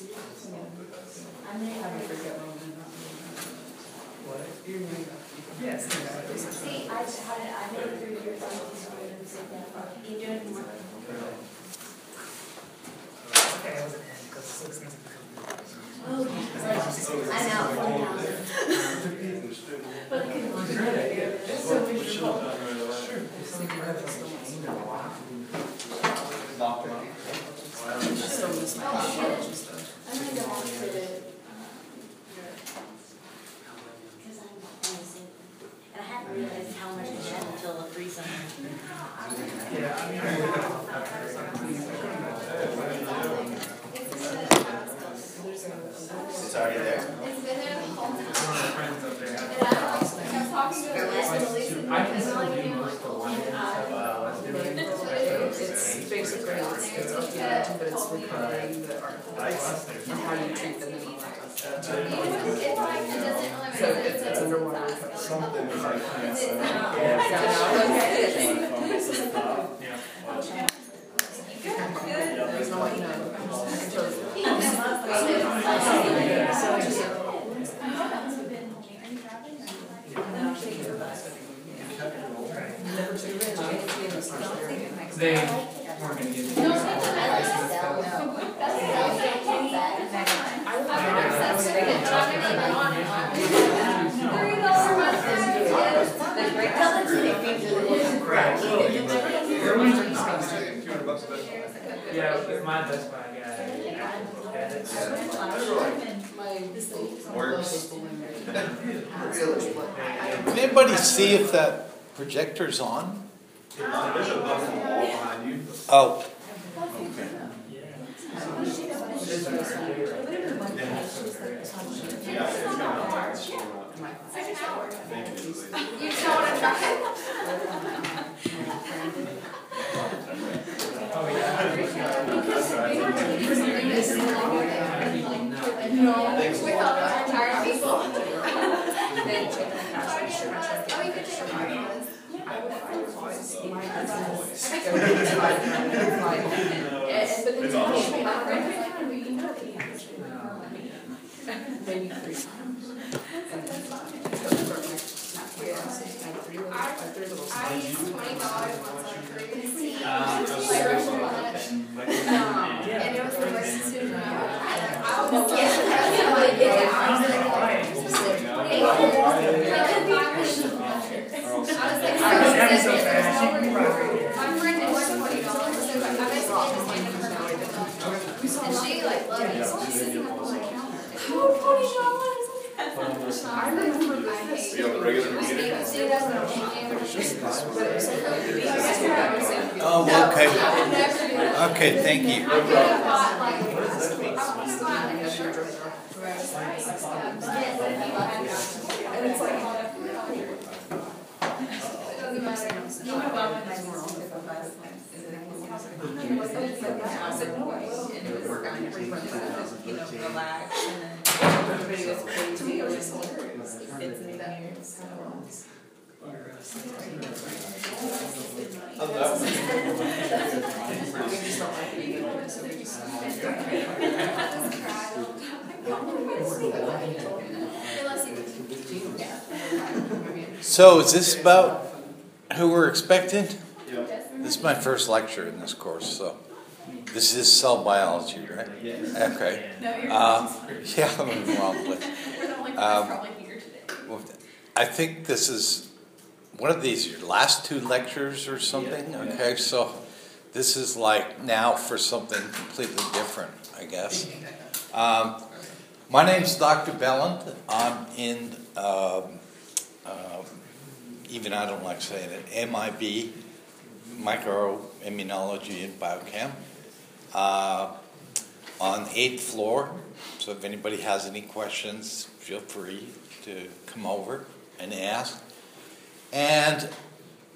I may I have forget when we not What? Yes. See, I just had it, I made it through your phone, so I didn't say that. You doing more? Okay, I wasn't in, because it's so expensive to come. Oh, I know, I know. But I couldn't look at it. It's so miserable. Just think you have a little email. Doctor. Just don't miss my Oh, shit. and stuff. I'm gonna go on to, um, cause I'm innocent. And I hadn't realized how much I had until the free summer. Yeah, I mean, I. It's already there. It's been there the whole time. Friends up there. And I like, kept talking to Elise and Elise and I can and still like, do you know, most of the like, London stuff, uh, let's do it. It's basically, it's, it's up to but it's recovering the arthritis and how you treat them and all that kind of stuff. Even if it's like, it doesn't really make So sense. it's, it's underwater It's recovery. Something is like It's cancer. not. Yeah. There's no, you know, I can tell you. Never too rich, I can't see in this last area. They weren't gonna give me. No, Works. Can anybody see if that projector's on? Oh, Yeah, you. Oh, yeah. With all the retired people. You times. And then, yeah, so it's like three little, like three little I slides. used twenty dollars once on cruise. Um, Like Russian lunch. And it was the worst sushi. I was, yeah, like, yeah, I was like, I was like, I was having so I fast. My friend had won twenty dollars, so I basically just handed her money. And she like loved it. She's sitting up on my counter. Oh, twenty dollars. Oh, okay. Okay, thank you. And It was on you know, relax, and then everybody was crazy. It was just hilarious. It's new year, so. We just don't like being in it, so we just. Unless you. So is this about who we're expecting? Yep. This is my first lecture in this course, so this is cell biology, right? Yes. Okay. No, you're. Uh, yeah, I'm in the wrong place. We're the only Um, ones probably here today. I think this is one of these your last two lectures or something. Okay, so this is like now for something completely different, I guess. Um, my name's Dr. Belland. I'm in, um, um, even I don't like saying it, MIB, Microimmunology and Biochem, uh, on eighth floor. So if anybody has any questions, feel free to come over and ask. And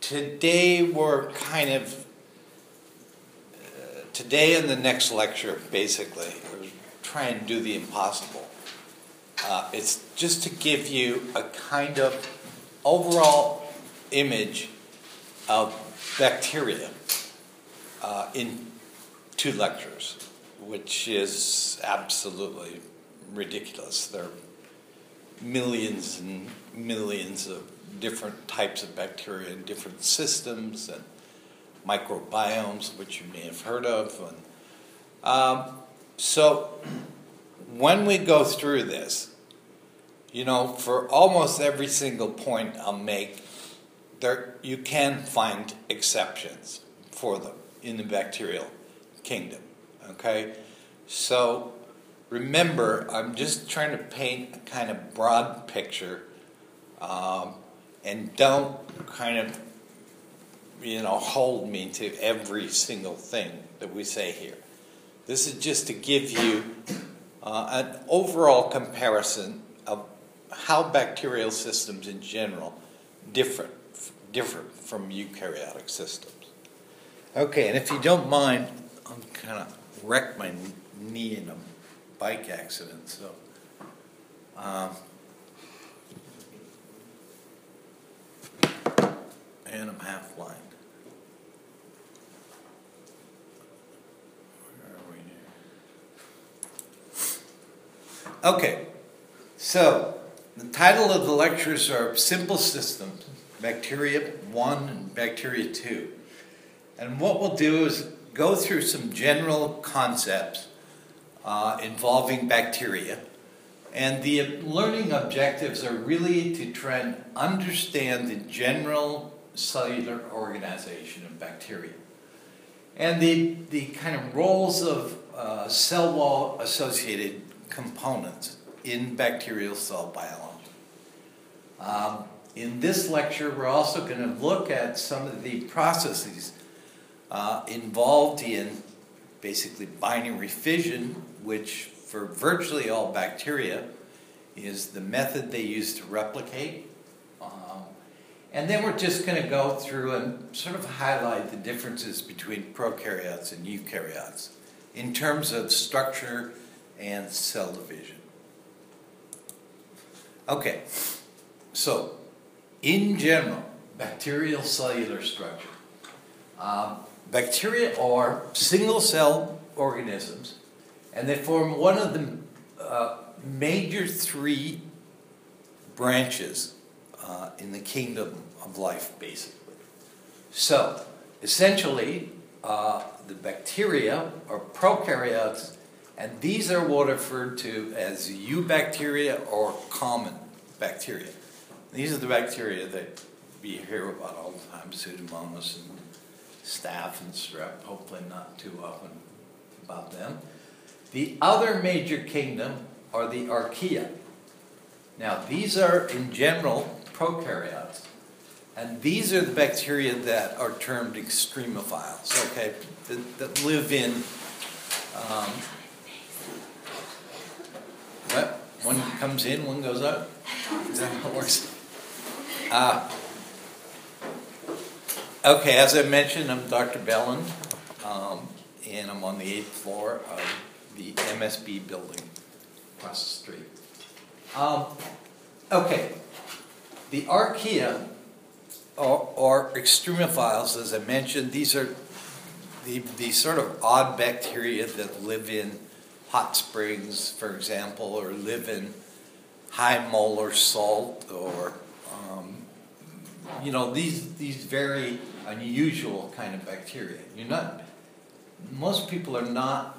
today we're kind of, uh, today and the next lecture, basically, we're trying to do the impossible. Uh, it's just to give you a kind of overall image of bacteria uh, in two lectures. which is absolutely ridiculous. There are millions and millions of different types of bacteria in different systems and microbiomes, which you may have heard of. And, um, so, when we go through this, you know, for almost every single point I'll make, there you can find exceptions for them in the bacterial kingdom. Okay, so remember, I'm just trying to paint a kind of broad picture, um, and don't kind of you know hold me to every single thing that we say here. This is just to give you uh, an overall comparison of how bacterial systems in general differ differ from eukaryotic systems. Okay, and if you don't mind, kind of wrecked my knee in a bike accident, so. Um, and I'm half blind. Where are we? Okay, so the title of the lectures are Simple Systems Bacteria 1 and Bacteria 2. And what we'll do is go through some general concepts uh, involving bacteria. And the learning objectives are really to try and understand the general cellular organization of bacteria and the, the kind of roles of uh, cell wall associated components in bacterial cell biology. Um, in this lecture, we're also going to look at some of the processes uh, involved in basically binary fission, which for virtually all bacteria is the method they use to replicate. Um, and then we're just going to go through and sort of highlight the differences between prokaryotes and eukaryotes in terms of structure and cell division. Okay, so in general, bacterial cellular structure. Um, bacteria are single cell organisms, and they form one of the uh, major three branches uh, in the kingdom of life, basically. So, essentially, uh, the bacteria are prokaryotes, and these are what are referred to as eubacteria or common bacteria. These are the bacteria that we hear about all the time, Pseudomonas and staph and strep, hopefully not too often about them. The other major kingdom are the archaea. Now, these are in general prokaryotes, and these are the bacteria that are termed extremophiles, okay, that, that live in. Um, what? One comes in, one goes out? Is that how it works? Uh, okay, as I mentioned, I'm Dr. Belland, um, and I'm on the eighth floor of the MSB building across the street. Um, okay, the archaea or, extremophiles, as I mentioned, these are the, the sort of odd bacteria that live in hot springs, for example, or live in high molar salt, or um, you know these these very unusual kind of bacteria. You're not most people are not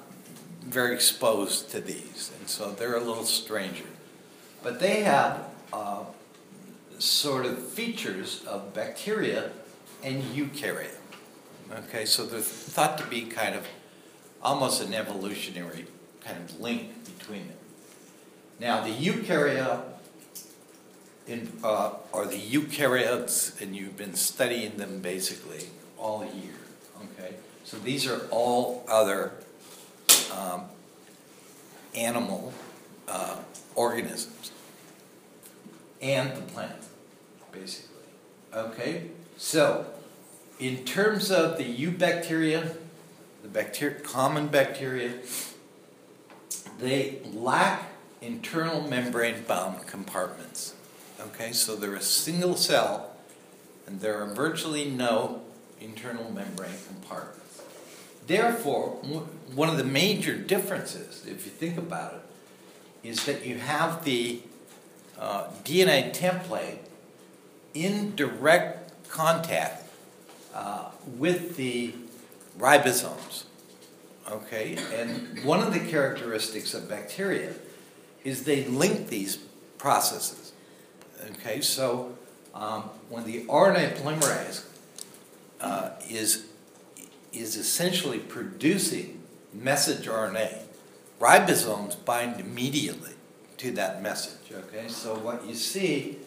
very exposed to these, and so they're a little stranger. But they have uh, sort of features of bacteria and eukarya. Okay, so they're thought to be kind of almost an evolutionary kind of link between them. Now, the eukarya in, uh, are the eukaryotes, and you've been studying them basically all year. Okay, so these are all other um, animal uh, organisms and the plant, basically. Okay, so in terms of the eubacteria, the bacteria, common bacteria, they lack internal membrane bound compartments. Okay, so they're a single cell and there are virtually no internal membrane compartments. therefore, one of the major differences, if you think about it, is that you have the uh, DNA template in direct contact uh, with the ribosomes. Okay, and one of the characteristics of bacteria is they link these processes. Okay, so um, when the RNA polymerase uh, is is essentially producing message RNA, ribosomes bind immediately to that message. Okay, so what you see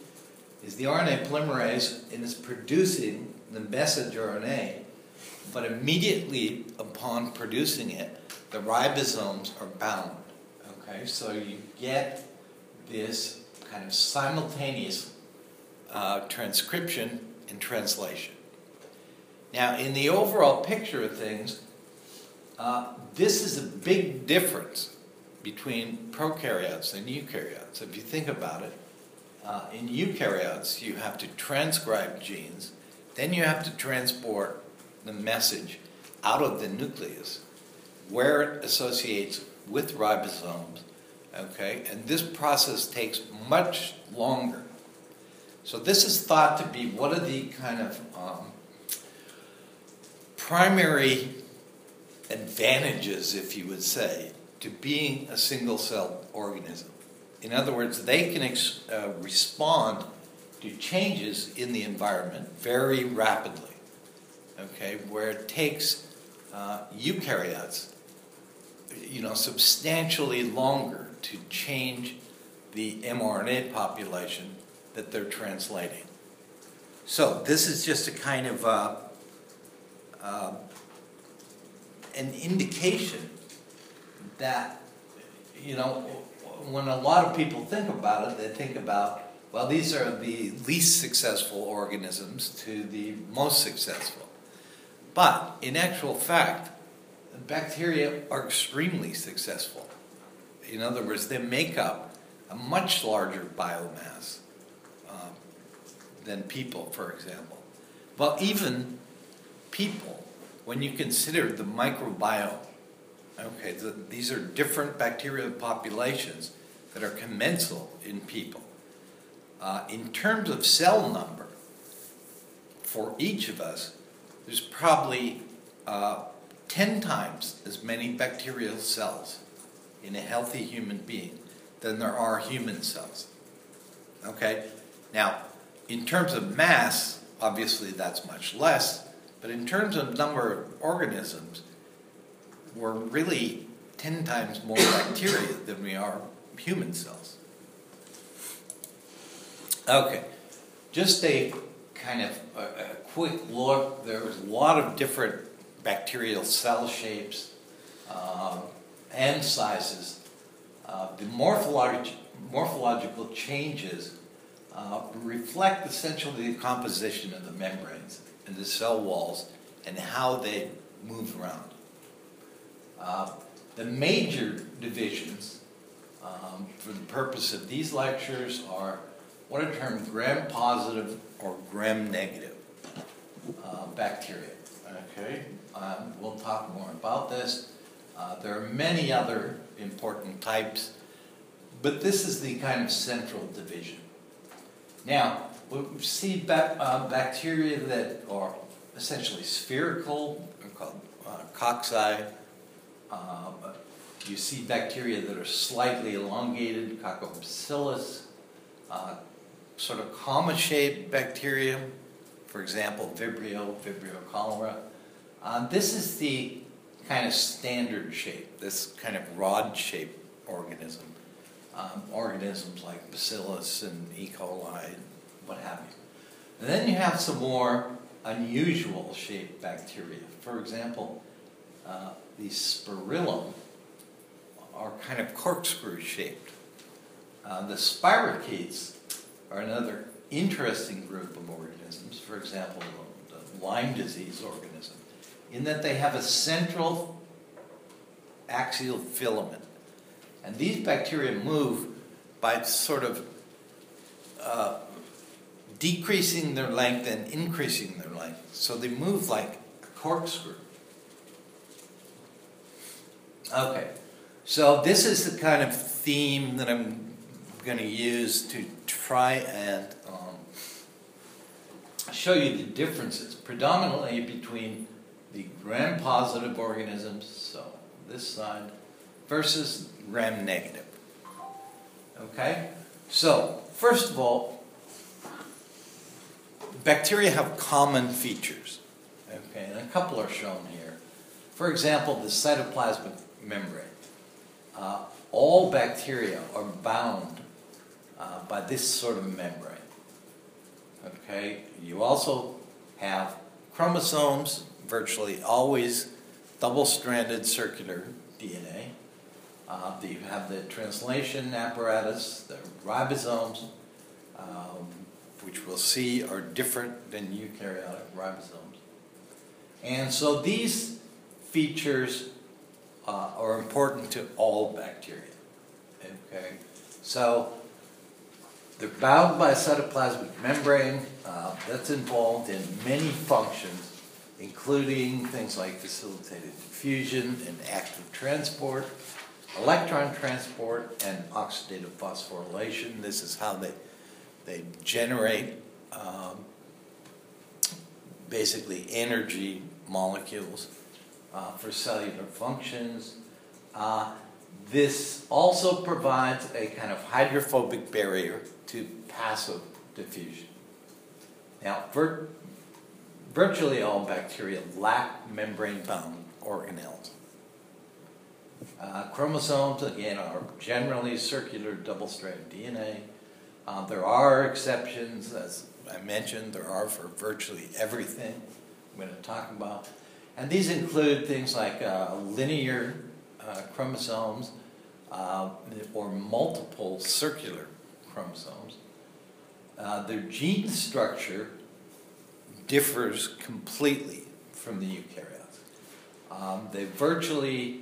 is the RNA polymerase and is producing the message RNA, but immediately upon producing it, the ribosomes are bound. Okay, so you get this kind of simultaneous uh, transcription and translation. Now, in the overall picture of things, uh, this is a big difference between prokaryotes and eukaryotes. If you think about it, uh, in eukaryotes, you have to transcribe genes, then you have to transport the message out of the nucleus where it associates with ribosomes. Okay, and this process takes much longer. So, this is thought to be one of the kind of um, primary advantages, if you would say, to being a single celled organism. In other words, they can ex- uh, respond to changes in the environment very rapidly. Okay, where it takes uh, eukaryotes, you know, substantially longer to change the mRNA population that they're translating. So this is just a kind of uh, uh, an indication that, you know, when a lot of people think about it, they think about, well, these are the least successful organisms to the most successful. But in actual fact, bacteria are extremely successful. In other words, they make up a much larger biomass uh, than people, for example. Well, even people, when you consider the microbiome, okay, the, these are different bacterial populations that are commensal in people. Uh, in terms of cell number, for each of us, there's probably uh, 10 times as many bacterial cells in a healthy human being than there are human cells. Okay? Now, in terms of mass, obviously that's much less, but in terms of number of organisms, we're really 10 times more bacteria than we are human cells. Okay, just a kind of a, a quick look. There's a lot of different bacterial cell shapes um, and sizes. Uh, the morphologi- morphological changes uh, reflect essentially the composition of the membranes and the cell walls and how they move around. Uh, the major divisions um, for the purpose of these lectures are what are termed gram positive or gram negative uh, bacteria. Okay, um, we'll talk more about this. Uh, there are many other important types, but this is the kind of central division. Now, we see ba- uh, bacteria that are essentially spherical, called uh, cocci. Um, you see bacteria that are slightly elongated, coccobacillus, uh, sort of comma-shaped bacteria, for example, Vibrio, Vibrio cholera. Uh, this is the kind of standard shape, this kind of rod-shaped organism. Um, organisms like Bacillus and E. coli, and what have you. And then you have some more unusual shaped bacteria. For example, uh, the spirillum are kind of corkscrew shaped. Uh, the spirochetes are another interesting group of organisms. For example, the Lyme disease organism, in that they have a central axial filament. And these bacteria move by sort of uh, decreasing their length and increasing their length. So they move like a corkscrew. Okay, so this is the kind of theme that I'm going to use to try and um, show you the differences, predominantly between the gram-positive organisms, so this side, versus gram-negative. Okay, so first of all, bacteria have common features. Okay, and a couple are shown here. For example, the cytoplasmic membrane. Uh, all bacteria are bound uh, by this sort of membrane. Okay, you also have chromosomes, virtually always double stranded circular DNA. Uh, you have the translation apparatus, the ribosomes, um, which we'll see are different than eukaryotic ribosomes. And so these features uh, are important to all bacteria. Okay, so they're bound by a cytoplasmic membrane uh, that's involved in many functions, including things like facilitated diffusion and active transport, electron transport, and oxidative phosphorylation. This is how they they generate um, basically energy molecules uh, for cellular functions. Uh, this also provides a kind of hydrophobic barrier to passive diffusion. Now, vir- virtually all bacteria lack membrane bound organelles. Uh, chromosomes, again, are generally circular double stranded DNA. Uh, there are exceptions, as I mentioned, there are for virtually everything I'm going to talk about. And these include things like uh, linear uh, chromosomes uh, or multiple circular chromosomes. Uh, their gene structure differs completely from the eukaryotes. Um, they virtually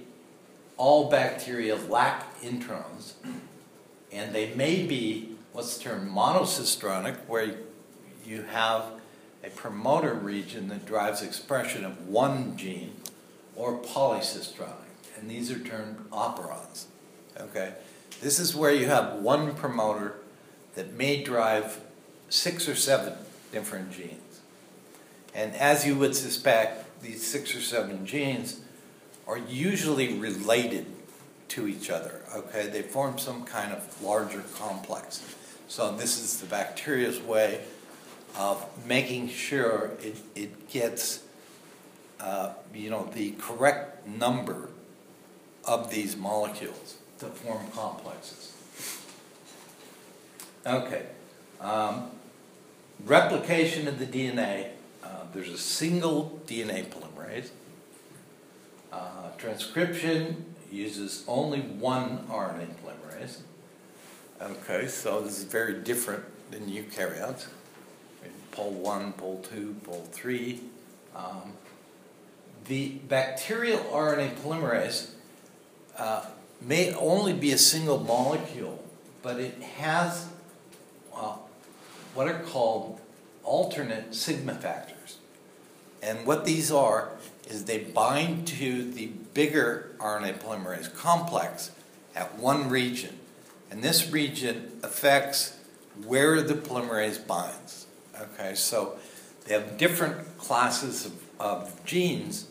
all bacteria lack introns, and they may be what's termed monocistronic, where you have a promoter region that drives expression of one gene, or polycistronic, and these are termed operons. Okay, this is where you have one promoter that may drive six or seven different genes, and as you would suspect, these six or seven genes are usually related to each other. Okay, they form some kind of larger complex. So this is the bacteria's way of making sure it, it gets, uh, you know, the correct number of these molecules to form complexes. Okay. Um, replication of the DNA. Uh, there's a single DNA polymerase. Uh, transcription uses only one RNA polymerase. Okay, so this is very different than eukaryotes. Pol 1, Pol 2, Pol 3. Um, the bacterial RNA polymerase uh, may only be a single molecule, but it has uh, what are called alternate sigma factors. And what these are is they bind to the bigger RNA polymerase complex at one region and this region affects where the polymerase binds. Okay, so they have different classes of, of genes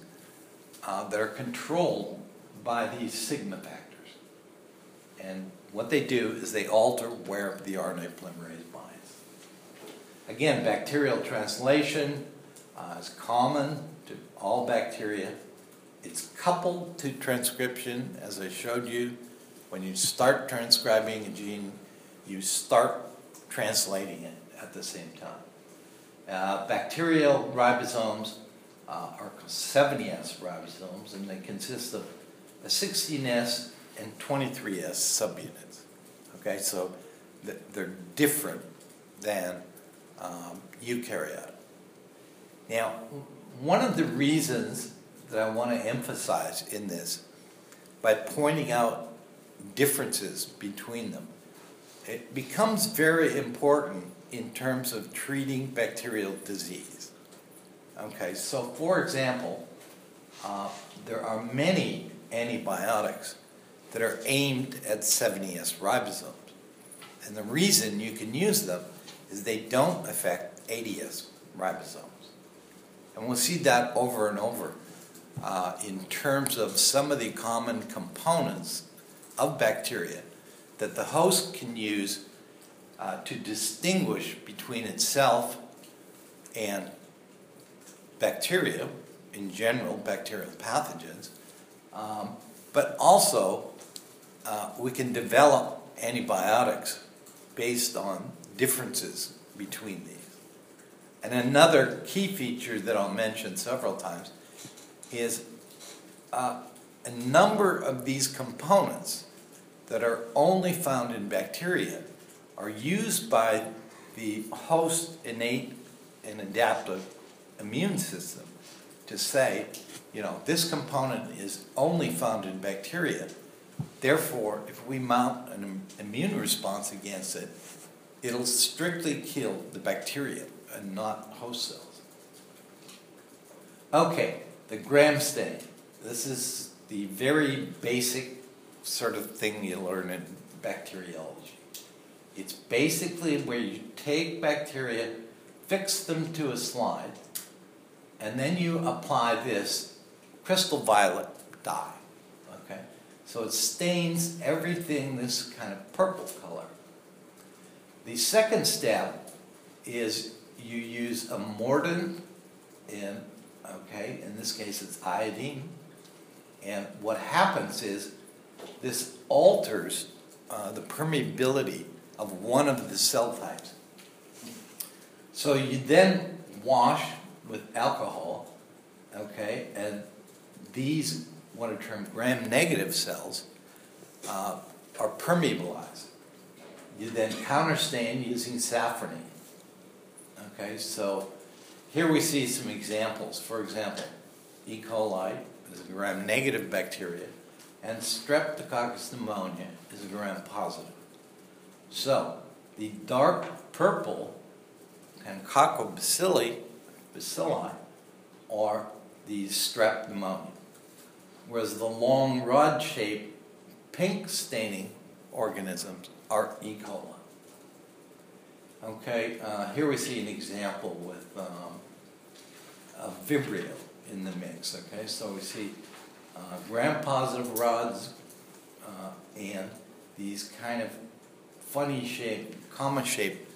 uh, that are controlled by these sigma factors. And what they do is they alter where the RNA polymerase binds. Again, bacterial translation uh, is common to all bacteria. It's coupled to transcription, as I showed you when you start transcribing a gene, you start translating it at the same time. Uh, bacterial ribosomes uh, are 70S ribosomes, and they consist of a 16S and 23S subunits. Okay, so th- they're different than um. Now, one of the reasons that I want to emphasize in this, by pointing out differences between them. It becomes very important in terms of treating bacterial disease. Okay, so for example, uh, there are many antibiotics that are aimed at 70S ribosomes. And the reason you can use them is they don't affect 80S ribosomes. And we'll see that over and over uh, in terms of some of the common components of bacteria that the host can use uh, to distinguish between itself and bacteria, in general, bacterial pathogens, um, but also uh, we can develop antibiotics based on differences between these. And another key feature that I'll mention several times is uh, a number of these components that are only found in bacteria are used by the host innate and adaptive immune system to say, you know, this component is only found in bacteria. Therefore, if we mount an immune response against it, it'll strictly kill the bacteria and not host cells. Okay, the gram stain. This is the very basic sort of thing you learn in bacteriology. It's basically where you take bacteria, fix them to a slide, and then you apply this crystal violet dye. Okay? So it stains everything this kind of purple color. The second step is you use a mordant in, okay, in this case it's iodine. And what happens is this alters uh, the permeability of one of the cell types. So you then wash with alcohol, okay, and these, what are termed gram negative cells, uh, are permeabilized. You then counterstain using safranine. Okay, so here we see some examples. For example, E. coli is a gram negative bacteria, and Streptococcus pneumonia is a gram positive. So the dark purple and coccobacilli bacilli are the strep pneumonia, whereas the long rod shaped pink staining organisms are E. coli. Okay, uh, here we see an example with um, a Vibrio in the mix. Okay, so we see uh, gram-positive rods uh, and these kind of funny shaped, comma shaped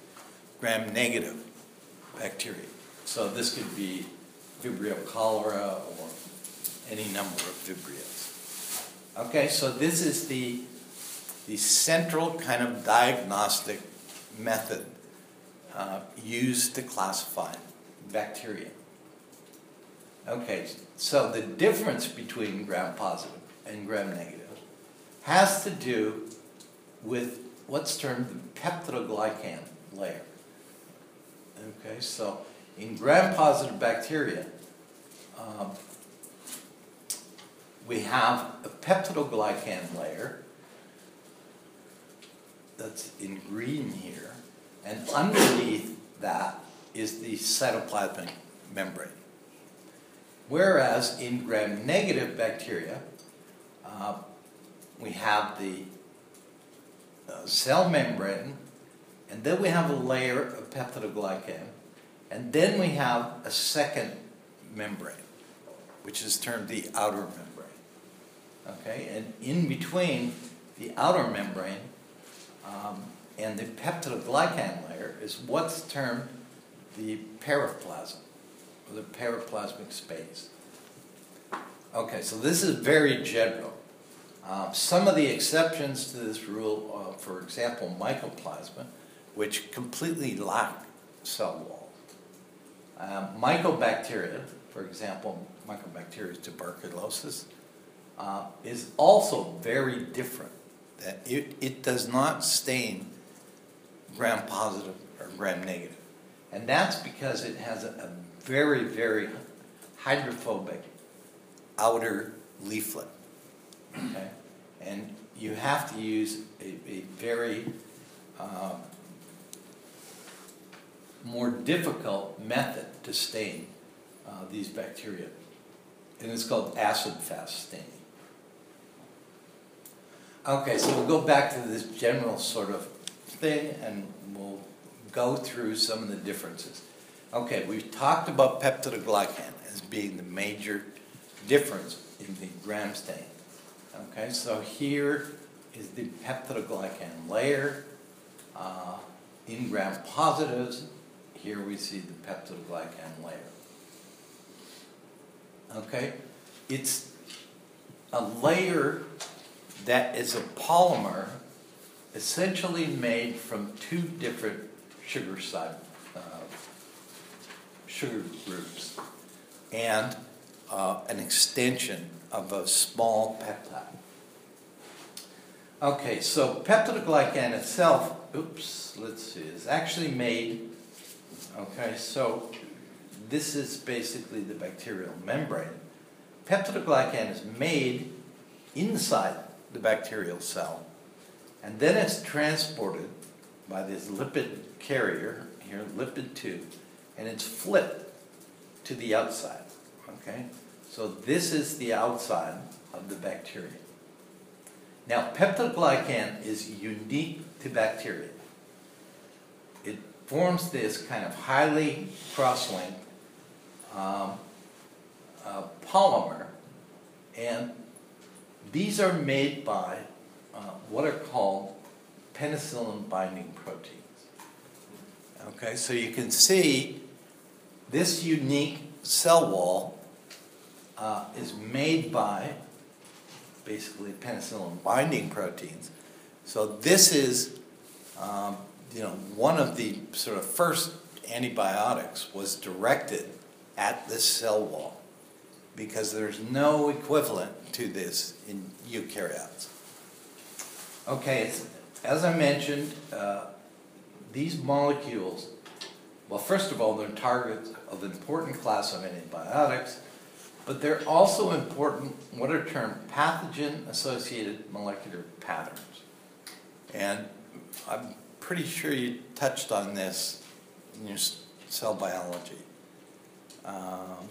gram-negative bacteria. So this could be Vibrio cholera or any number of Vibrios. Okay, so this is the, the central kind of diagnostic method uh, used to classify bacteria. Okay, so the difference between gram positive and gram negative has to do with what's termed the peptidoglycan layer. Okay, so in gram positive bacteria, um, we have a peptidoglycan layer that's in green here, and underneath that is the cytoplasmic membrane. Whereas in gram negative bacteria, uh, we have the uh, cell membrane, and then we have a layer of peptidoglycan, and then we have a second membrane, which is termed the outer membrane. Okay, and in between the outer membrane um, and the peptidoglycan layer is what's termed the periplasm, or the periplasmic space. Okay, so this is very general. Um, some of the exceptions to this rule, uh, for example, mycoplasma, which completely lack cell walls. Um, mycobacteria, for example, Mycobacterium tuberculosis, uh, is also very different. That it, it does not stain gram positive or gram negative. And that's because it has a, a very, very hydrophobic outer leaflet. Okay? And you have to use a, a very uh, more difficult method to stain uh, these bacteria. And it's called acid fast staining. Okay, so we'll go back to this general sort of thing and we'll go through some of the differences. Okay, we've talked about peptidoglycan as being the major difference in the gram stain. Okay, so here is the peptidoglycan layer uh, in gram positives. Here we see the peptidoglycan layer. Okay, it's a layer that is a polymer essentially made from two different sugar side uh, sugar groups and uh, an extension of a small peptide. Okay, so peptidoglycan itself, oops, let's see, is actually made. Okay, so this is basically the bacterial membrane. Peptidoglycan is made inside the bacterial cell, and then it's transported by this lipid carrier here, lipid 2, and it's flipped to the outside. Okay? So this is the outside of the bacteria. Now, peptidoglycan is unique to bacteria. It forms this kind of highly cross-linked um, uh, polymer, and these are made by uh, what are called penicillin binding proteins. Okay, so you can see this unique cell wall uh, is made by basically penicillin binding proteins. So this is, um, you know, one of the sort of first antibiotics was directed at this cell wall because there's no equivalent to this in eukaryotes. Okay, as I mentioned, uh, these molecules, well, first of all, they're targets of an important class of antibiotics, but they're also important what are termed pathogen-associated molecular patterns. And I'm pretty sure you touched on this in your cell biology. Um,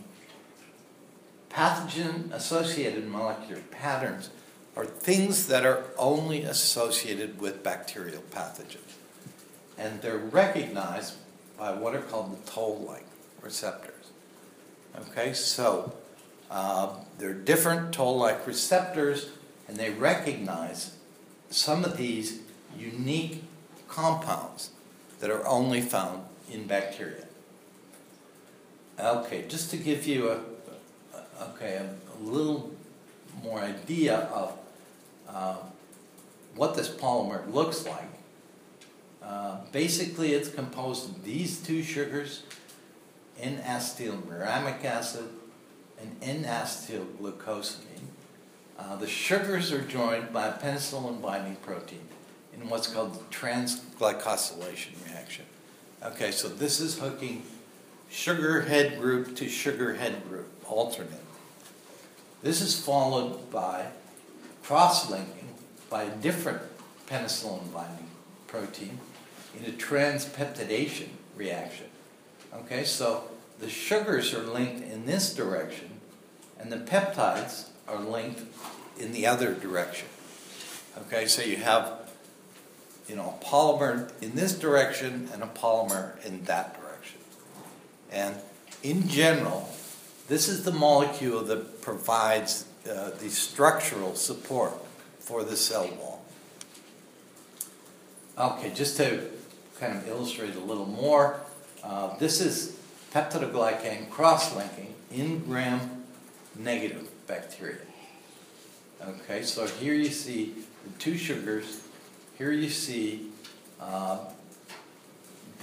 pathogen-associated molecular patterns are things that are only associated with bacterial pathogens. And they're recognized by what are called the toll-like receptors. Okay, so uh, there are different toll-like receptors, and they recognize some of these unique compounds that are only found in bacteria. Okay, just to give you a, okay, a, a little more idea of uh, what this polymer looks like. Uh, basically, it's composed of these two sugars, N-acetylmuramic acid and N-acetylglucosamine. Uh, the sugars are joined by a penicillin binding protein in what's called the transglycosylation reaction. Okay, so this is hooking sugar head group to sugar head group, alternate. This is followed by cross-linking by a different penicillin binding protein in a transpeptidation reaction. Okay, so the sugars are linked in this direction, and the peptides are linked in the other direction. Okay, so you have you know a polymer in this direction and a polymer in that direction. And in general, this is the molecule that provides uh, the structural support for the cell wall. Okay, just to kind of illustrate a little more, uh, this is peptidoglycan cross-linking in gram-negative bacteria. Okay, so here you see the two sugars. Here you see uh,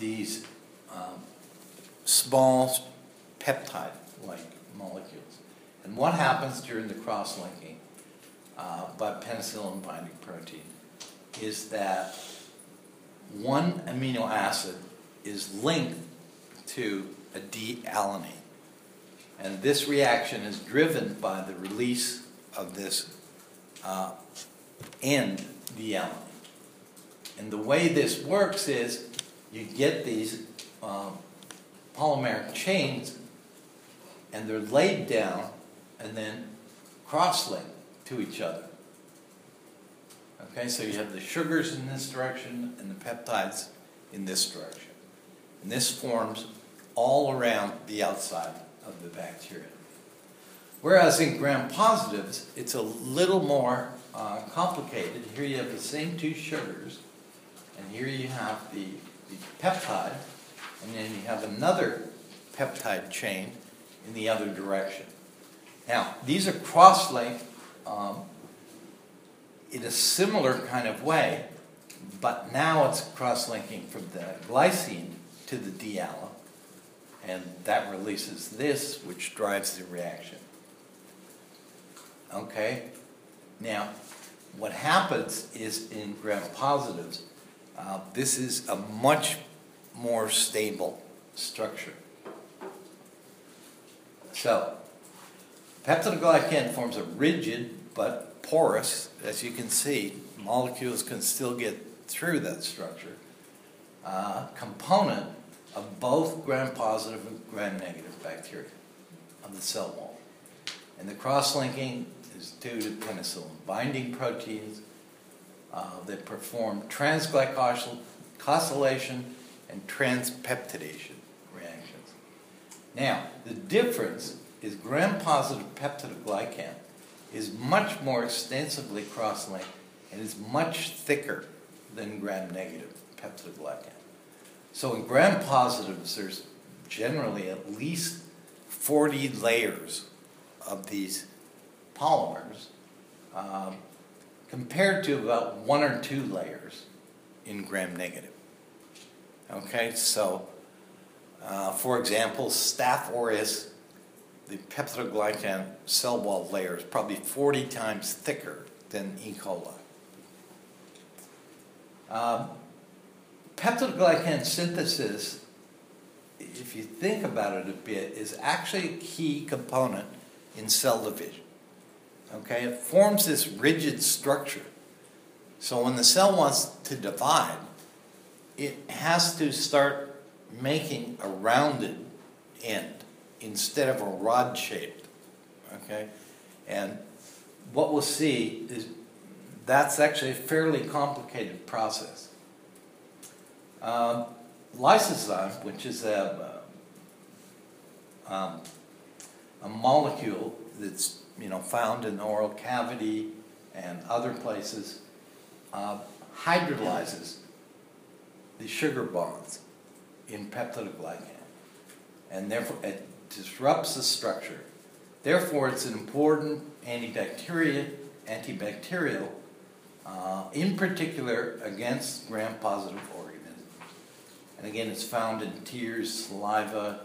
these um, small peptide-like molecules. And what happens during the cross-linking uh, by penicillin binding protein is that one amino acid is linked to a D-alanine. And this reaction is driven by the release of this uh, end D-alanine. And the way this works is you get these um, polymeric chains and they're laid down and then cross-linked to each other. Okay, so you have the sugars in this direction and the peptides in this direction. And this forms all around the outside of the bacteria. Whereas in gram positives, it's a little more uh, complicated. Here you have the same two sugars, and here you have the, the peptide, and then you have another peptide chain in the other direction. Now, these are cross-linked um, in a similar kind of way, but now it's cross-linking from the glycine to the D-Ala, and that releases this, which drives the reaction. Okay? Now, what happens is in gram positives, uh, this is a much more stable structure. So, peptidoglycan forms a rigid but porous, as you can see, molecules can still get through that structure, uh, component of both gram-positive and gram-negative bacteria of the cell wall. And the cross-linking is due to penicillin binding proteins uh, that perform transglycosylation and transpeptidation. Now, the difference is gram-positive peptidoglycan is much more extensively cross-linked and is much thicker than gram-negative peptidoglycan. So in gram-positives, there's generally at least 40 layers of these polymers um, compared to about one or two layers in gram-negative. Okay, so uh, for example, Staph aureus, the peptidoglycan cell wall layer is probably 40 times thicker than E. coli. Um, peptidoglycan synthesis, if you think about it a bit, is actually a key component in cell division. Okay, it forms this rigid structure. So when the cell wants to divide, it has to start making a rounded end instead of a rod shaped. Okay? And what we'll see is that's actually a fairly complicated process. Um, lysozyme, which is a, uh, um, a molecule that's you know found in the oral cavity and other places, uh, hydrolyzes the sugar bonds in peptidoglycan, and therefore it disrupts the structure. Therefore, it's an important antibacterial, antibacterial uh, in particular against gram-positive organisms. And again, it's found in tears, saliva,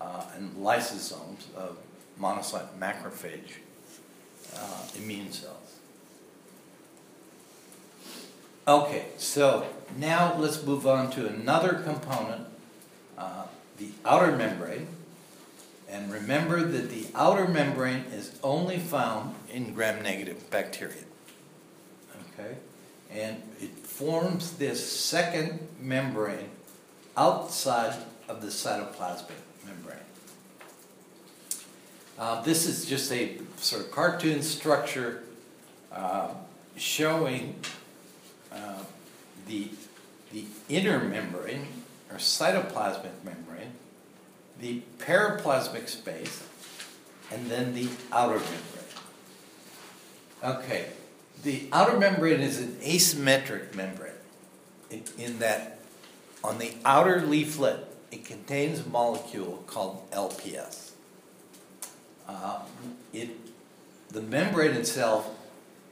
uh, and lysosomes of monocyte macrophage uh, immune cells. Okay, so now let's move on to another component, uh, the outer membrane. And remember that the outer membrane is only found in gram-negative bacteria. Okay? And it forms this second membrane outside of the cytoplasmic membrane. Uh, this is just a sort of cartoon structure uh, showing the, the inner membrane, or cytoplasmic membrane, the periplasmic space, and then the outer membrane. Okay, the outer membrane is an asymmetric membrane in, in that on the outer leaflet it contains a molecule called LPS. Uh, it, the membrane itself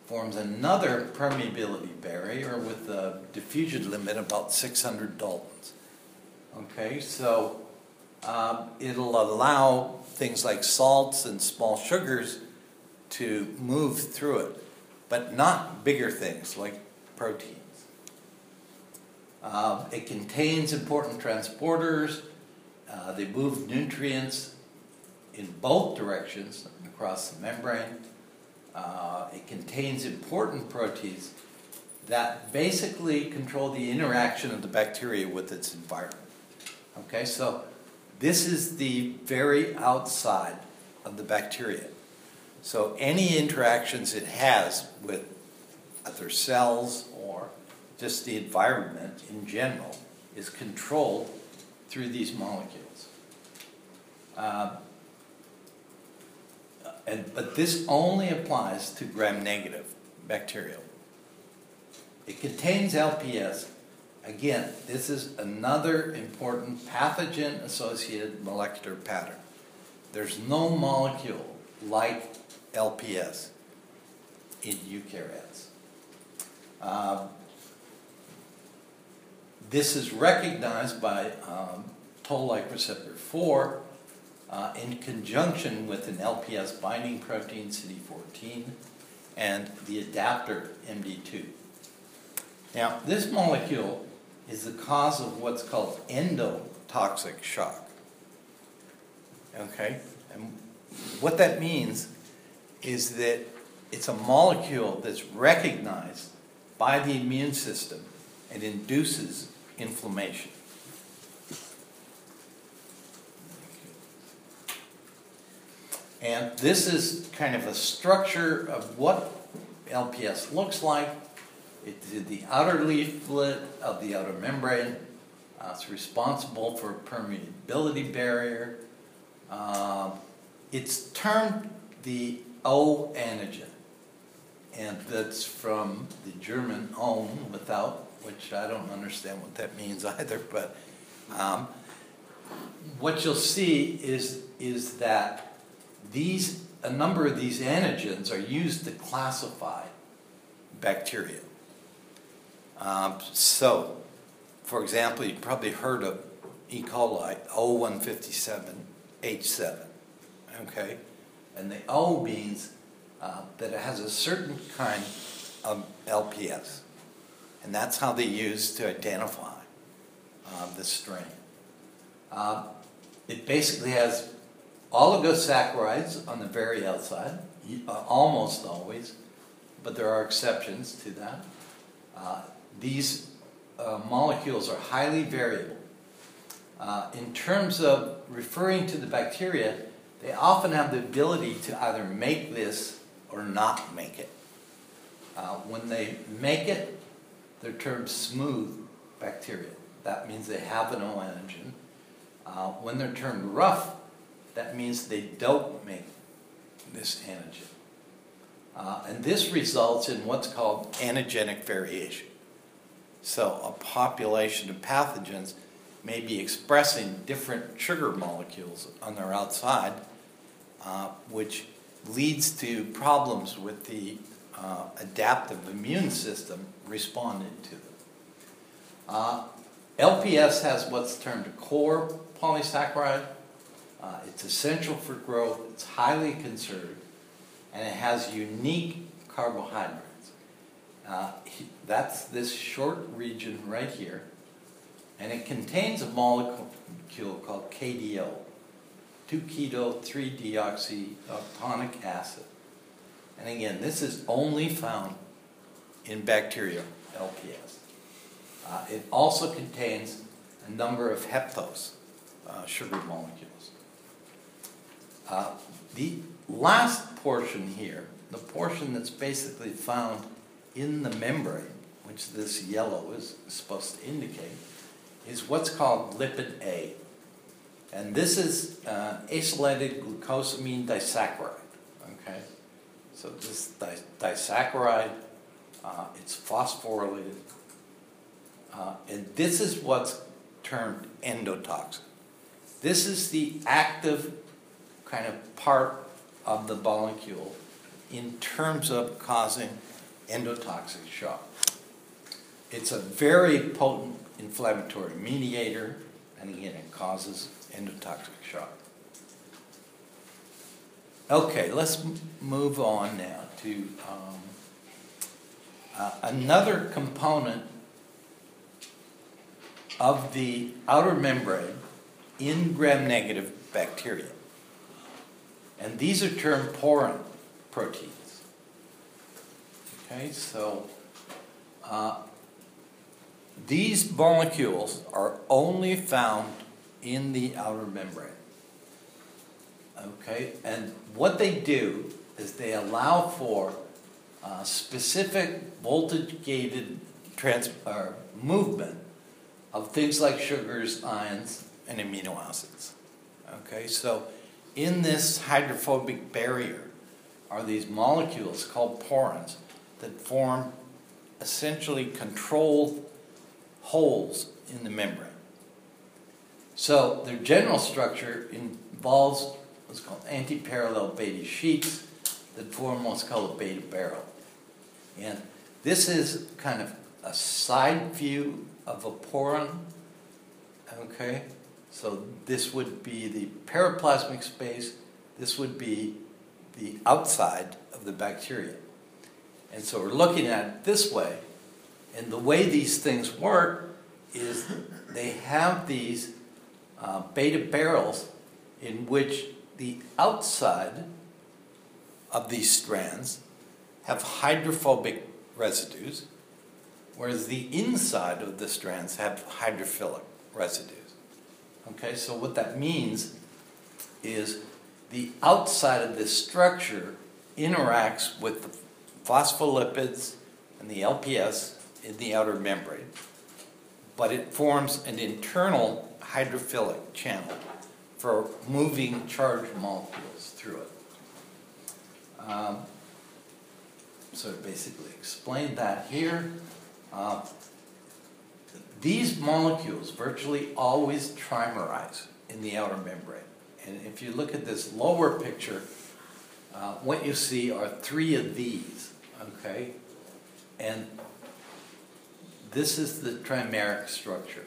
forms another permeability barrier with a diffusion limit of about 600 Daltons. Okay, so um, it'll allow things like salts and small sugars to move through it, but not bigger things like proteins. Uh, it contains important transporters. Uh, they move nutrients in both directions across the membrane. Uh, it contains important proteins that basically control the interaction of the bacteria with its environment. Okay, so this is the very outside of the bacteria. So any interactions it has with other cells or just the environment in general is controlled through these molecules. Uh, and, but this only applies to gram-negative bacterial. It contains LPS. Again, this is another important pathogen-associated molecular pattern. There's no molecule like LPS in eukaryotes. Um, this is recognized by um, toll-like receptor 4 uh, in conjunction with an LPS binding protein, CD14, and the adapter, MD2. Now, this molecule is the cause of what's called endotoxic shock. Okay? And what that means is that it's a molecule that's recognized by the immune system and induces inflammation. And this is kind of a structure of what LPS looks like. It's the outer leaflet of the outer membrane. Uh, it's responsible for permeability barrier. Um, it's termed the O antigen, and that's from the German "ohne" without, which I don't understand what that means either. But um, what you'll see is is that these a number of these antigens are used to classify bacteria. Um, so, for example, you've probably heard of E. coli O157H7. Okay? And the O means uh, that it has a certain kind of LPS. And that's how they use to identify uh, the strain. Uh, it basically has oligosaccharides on the very outside, uh, almost always, but there are exceptions to that. Uh, these uh, molecules are highly variable. Uh, in terms of referring to the bacteria, they often have the ability to either make this or not make it. Uh, when they make it, they're termed smooth bacteria. That means they have an O antigen. Uh, when they're termed rough, that means they don't make this antigen. Uh, and this results in what's called antigenic variation. So a population of pathogens may be expressing different sugar molecules on their outside, uh, which leads to problems with the uh, adaptive immune system responding to them. Uh, LPS has what's termed a core polysaccharide. Uh, it's essential for growth, it's highly conserved, and it has unique carbohydrates. Uh, that's this short region right here, and it contains a molecule called KDO, 2-keto 3-deoxyoctonic acid. And again, this is only found in bacteria, LPS. Uh, it also contains a number of heptose uh, sugar molecules. Uh, the last portion here, the portion that's basically found in the membrane, which this yellow is supposed to indicate, is what's called lipid A. And this is uh, acylated glucosamine disaccharide. Okay? So this di- disaccharide, uh, it's phosphorylated. Uh, and this is what's termed endotoxin. This is the active kind of part of the molecule in terms of causing endotoxic shock. It's a very potent inflammatory mediator, and again, it causes endotoxic shock. Okay, let's move on now to um, uh, another component of the outer membrane in gram-negative bacteria. And these are termed porin proteins. Okay, so uh, these molecules are only found in the outer membrane. Okay, and what they do is they allow for uh, specific voltage gated trans- or movement of things like sugars, ions, and amino acids. Okay, so in this hydrophobic barrier are these molecules called porins that form essentially controlled holes in the membrane. So their general structure involves what's called anti-parallel beta sheets that form what's called a beta barrel. And this is kind of a side view of a porin. Okay, so this would be the periplasmic space. This would be the outside of the bacteria. And so we're looking at it this way. And the way these things work is they have these uh, beta barrels in which the outside of these strands have hydrophobic residues, whereas the inside of the strands have hydrophilic residues. Okay, so what that means is the outside of this structure interacts with the phospholipids and the LPS in the outer membrane, but it forms an internal hydrophilic channel for moving charged molecules through it. Um, so basically explain that here. Uh, these molecules virtually always trimerize in the outer membrane. And if you look at this lower picture, uh, what you see are three of these, okay? And this is the trimeric structure.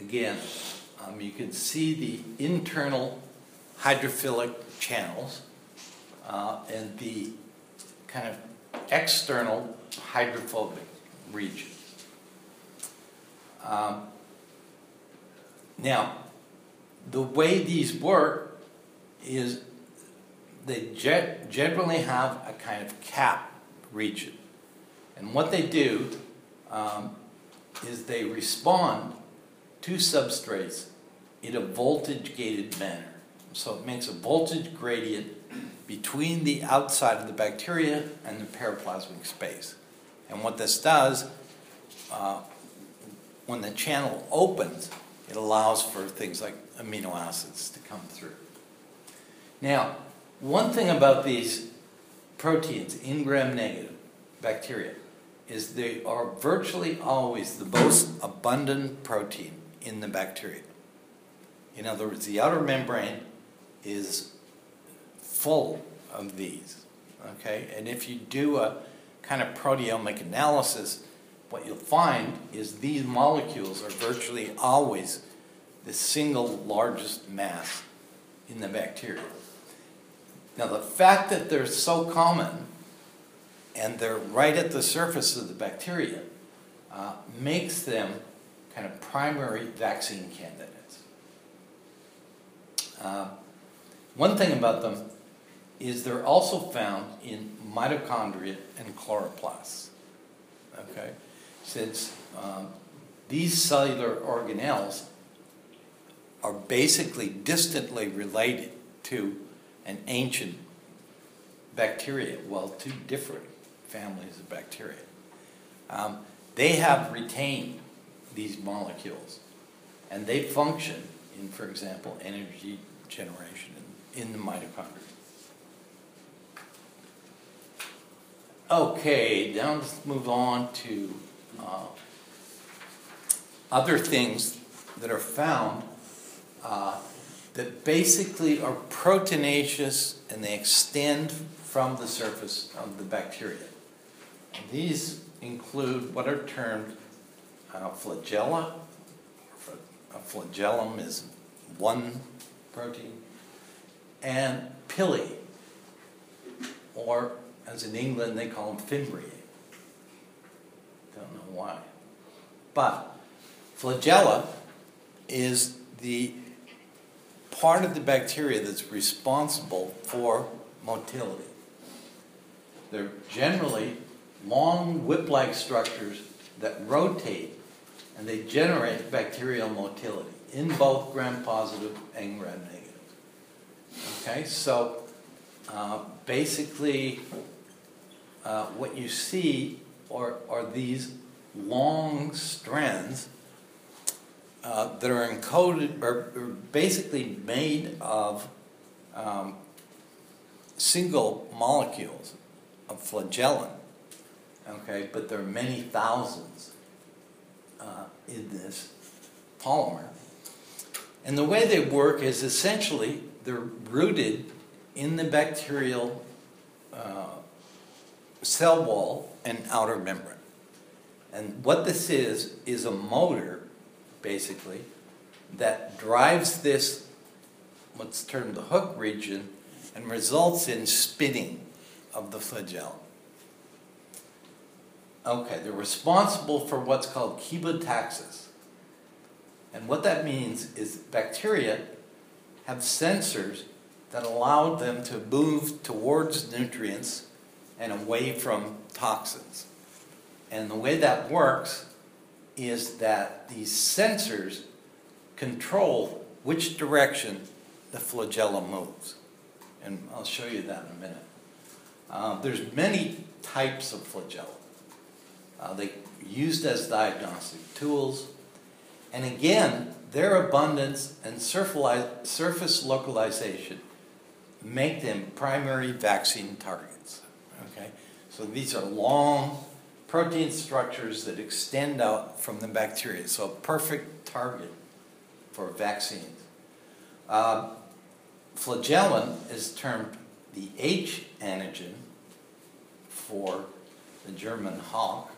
Again, um, you can see the internal hydrophilic channels uh, and the kind of external hydrophobic region. Um, now, the way these work is they ge- generally have a kind of cap region. And what they do um, is they respond to substrates in a voltage gated manner. So it makes a voltage gradient between the outside of the bacteria and the periplasmic space. And what this does, uh, when the channel opens, it allows for things like amino acids to come through. Now, one thing about these proteins in gram negative bacteria is they are virtually always the most abundant protein in the bacteria. In other words, the outer membrane is full of these. Okay, and if you do a kind of proteomic analysis, what you'll find is these molecules are virtually always the single largest mass in the bacteria. Now, the fact that they're so common and they're right at the surface of the bacteria uh, makes them kind of primary vaccine candidates. Uh, one thing about them is they're also found in mitochondria and chloroplasts. Okay, since um, these cellular organelles are basically distantly related to an ancient bacteria, well, two different families of bacteria. Um, they have retained these molecules, and they function in, for example, energy generation in, in the mitochondria. Okay, now let's move on to uh, other things that are found uh, that basically are proteinaceous and they extend from the surface of the bacteria. And these include what are termed uh, flagella. A flagellum is one protein, and pili, or as in England they call them fimbriae. Don't know why. But flagella is the part of the bacteria that's responsible for motility. They're generally long whip like structures that rotate and they generate bacterial motility in both gram positive and gram negative. Okay, so uh, basically, uh, what you see are, are these long strands uh, that are encoded, or, or basically made of um, single molecules of flagellin. Okay, but there are many thousands uh, in this polymer. And the way they work is essentially they're rooted in the bacterial uh, cell wall and outer membrane. And what this is, is a motor, basically, that drives this, what's termed the hook region, and results in spinning of the flagellum. Okay, they're responsible for what's called chemotaxis. And what that means is bacteria have sensors that allow them to move towards nutrients and away from toxins. And the way that works is that these sensors control which direction the flagellum moves. And I'll show you that in a minute. Uh, there's many types of flagellum. Uh, they used as diagnostic tools. And again, their abundance and surface localization make them primary vaccine targets. So these are long protein structures that extend out from the bacteria. So a perfect target for vaccines. Uh, flagellin is termed the H antigen for the German Hauch.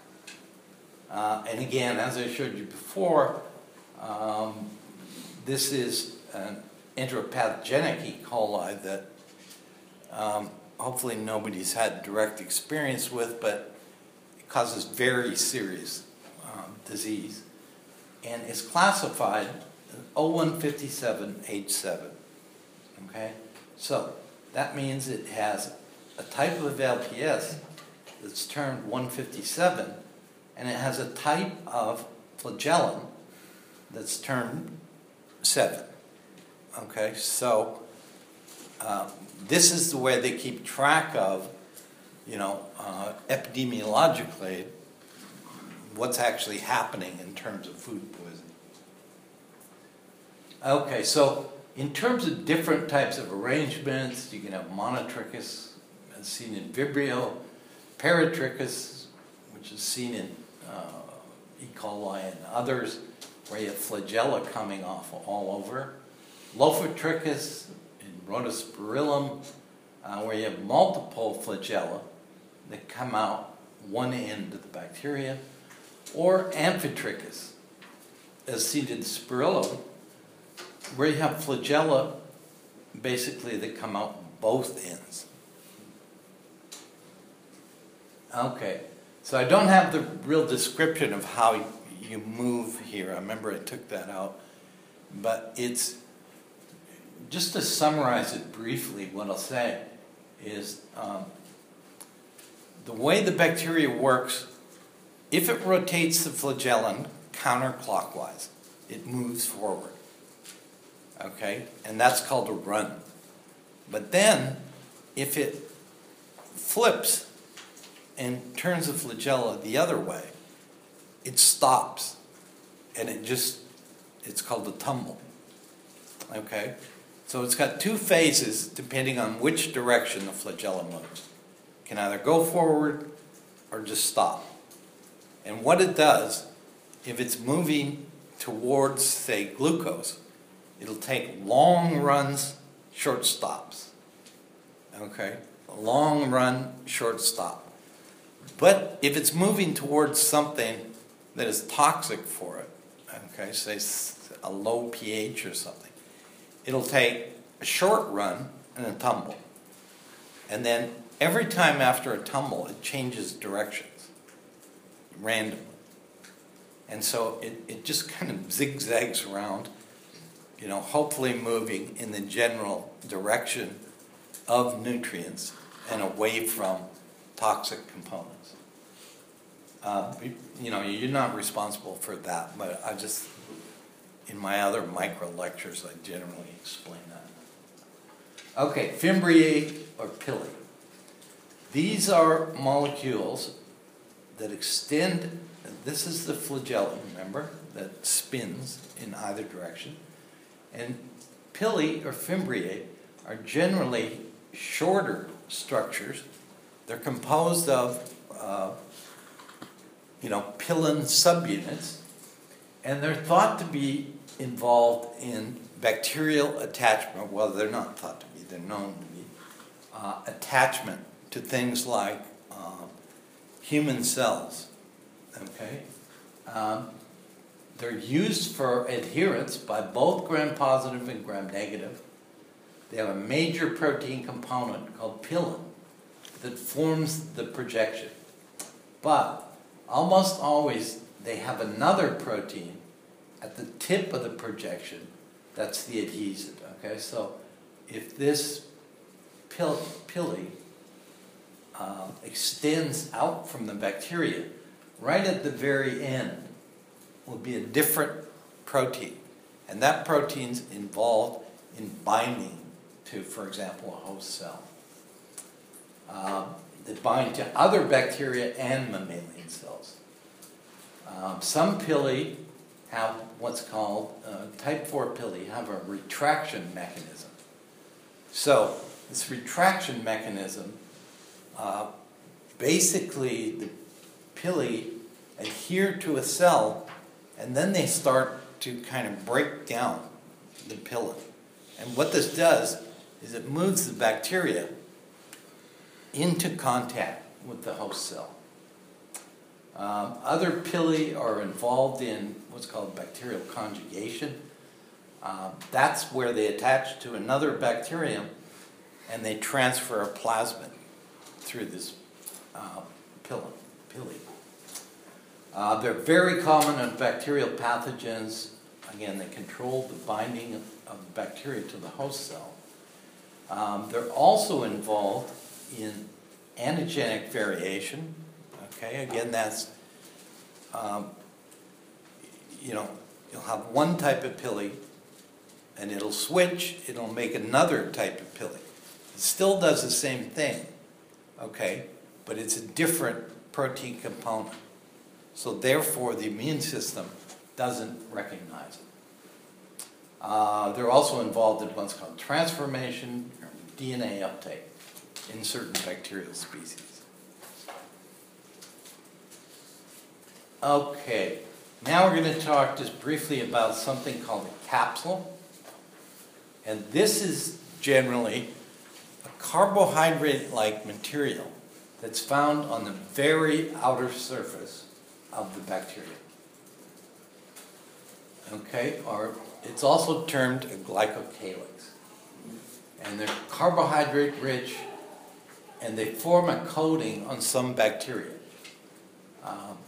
Uh, and again, as I showed you before, um, this is an enteropathogenic E. coli that um, hopefully nobody's had direct experience with, but it causes very serious um, disease and is classified O157H7. Okay? So that means it has a type of LPS that's termed 157, and it has a type of flagellum that's termed 7. Okay, so uh, this is the way they keep track of, you know, uh, epidemiologically what's actually happening in terms of food poisoning. Okay, so in terms of different types of arrangements, you can have monotrichous, as seen in Vibrio, peritrichous, which is seen in uh, E. coli and others, where you have flagella coming off all over. Lophotrichous in Rhodospirillum, uh, where you have multiple flagella that come out one end of the bacteria. Or seen in Spirillum, where you have flagella basically that come out both ends. Okay, so I don't have the real description of how you move here. I remember I took that out. But it's, just to summarize it briefly, what I'll say is um, the way the bacteria works, if it rotates the flagellum counterclockwise, it moves forward. Okay? And that's called a run. But then, if it flips and turns the flagella the other way, it stops and it just, it's called a tumble. Okay? So it's got two phases depending on which direction the flagellum moves. It can either go forward or just stop. And what it does, if it's moving towards, say, glucose, it'll take long runs, short stops. Okay? Long run, short stop. But if it's moving towards something that is toxic for it, okay, say a low pH or something, it'll take a short run and a tumble. And then every time after a tumble, it changes directions randomly. And so it, it just kind of zigzags around, you know, hopefully moving in the general direction of nutrients and away from toxic components. Uh, you know, you're not responsible for that, but I just, in my other micro lectures, I generally explain that. Okay, fimbriae or pili. These are molecules that extend, this is the flagellum, remember, that spins in either direction. And pili or fimbriae are generally shorter structures. They're composed of, uh, you know, pilin subunits, and they're thought to be involved in bacterial attachment. Well, they're not thought to be, they're known to be. Uh, attachment to things like uh, human cells. Okay? Um, they're used for adherence by both gram positive and gram negative. They have a major protein component called pilin that forms the projection. But almost always they have another protein at the tip of the projection that's the adhesive. Okay, so if this pill, pili uh, extends out from the bacteria, right at the very end will be a different protein. And that protein's involved in binding to, for example, a host cell. Um, that bind to other bacteria and mammalian cells. Um, some pili have what's called uh, type 4 pili have a retraction mechanism. So this retraction mechanism, uh, basically the pili adhere to a cell and then they start to kind of break down the pili. And what this does is it moves the bacteria into contact with the host cell. Um, other pili are involved in what's called bacterial conjugation. Uh, that's where they attach to another bacterium and they transfer a plasmid through this uh, pili. Uh, they're very common in bacterial pathogens. Again, they control the binding of, of bacteria to the host cell. Um, they're also involved in antigenic variation. Okay, again, that's, um, you know, you'll have one type of pili and it'll switch, it'll make another type of pili. It still does the same thing, okay, but it's a different protein component. So therefore, the immune system doesn't recognize it. Uh, they're also involved in what's called transformation, DNA uptake in certain bacterial species. Okay, now we're going to talk just briefly about something called a capsule. And this is generally a carbohydrate like material that's found on the very outer surface of the bacteria. Okay, or it's also termed a glycocalyx. And they're carbohydrate rich and they form a coating on some bacteria. Um,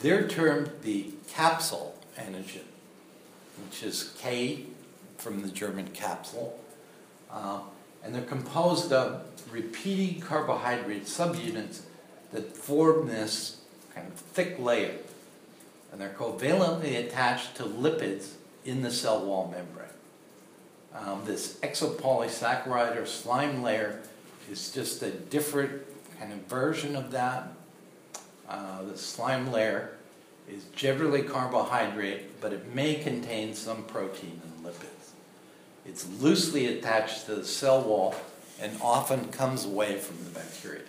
they're termed the capsule antigen, which is K from the German capsule. Uh, and they're composed of repeating carbohydrate subunits that form this kind of thick layer. And they're covalently attached to lipids in the cell wall membrane. Um, this exopolysaccharide or slime layer is just a different kind of version of that. Uh, the slime layer is generally carbohydrate, but it may contain some protein and lipids. It's loosely attached to the cell wall and often comes away from the bacteria.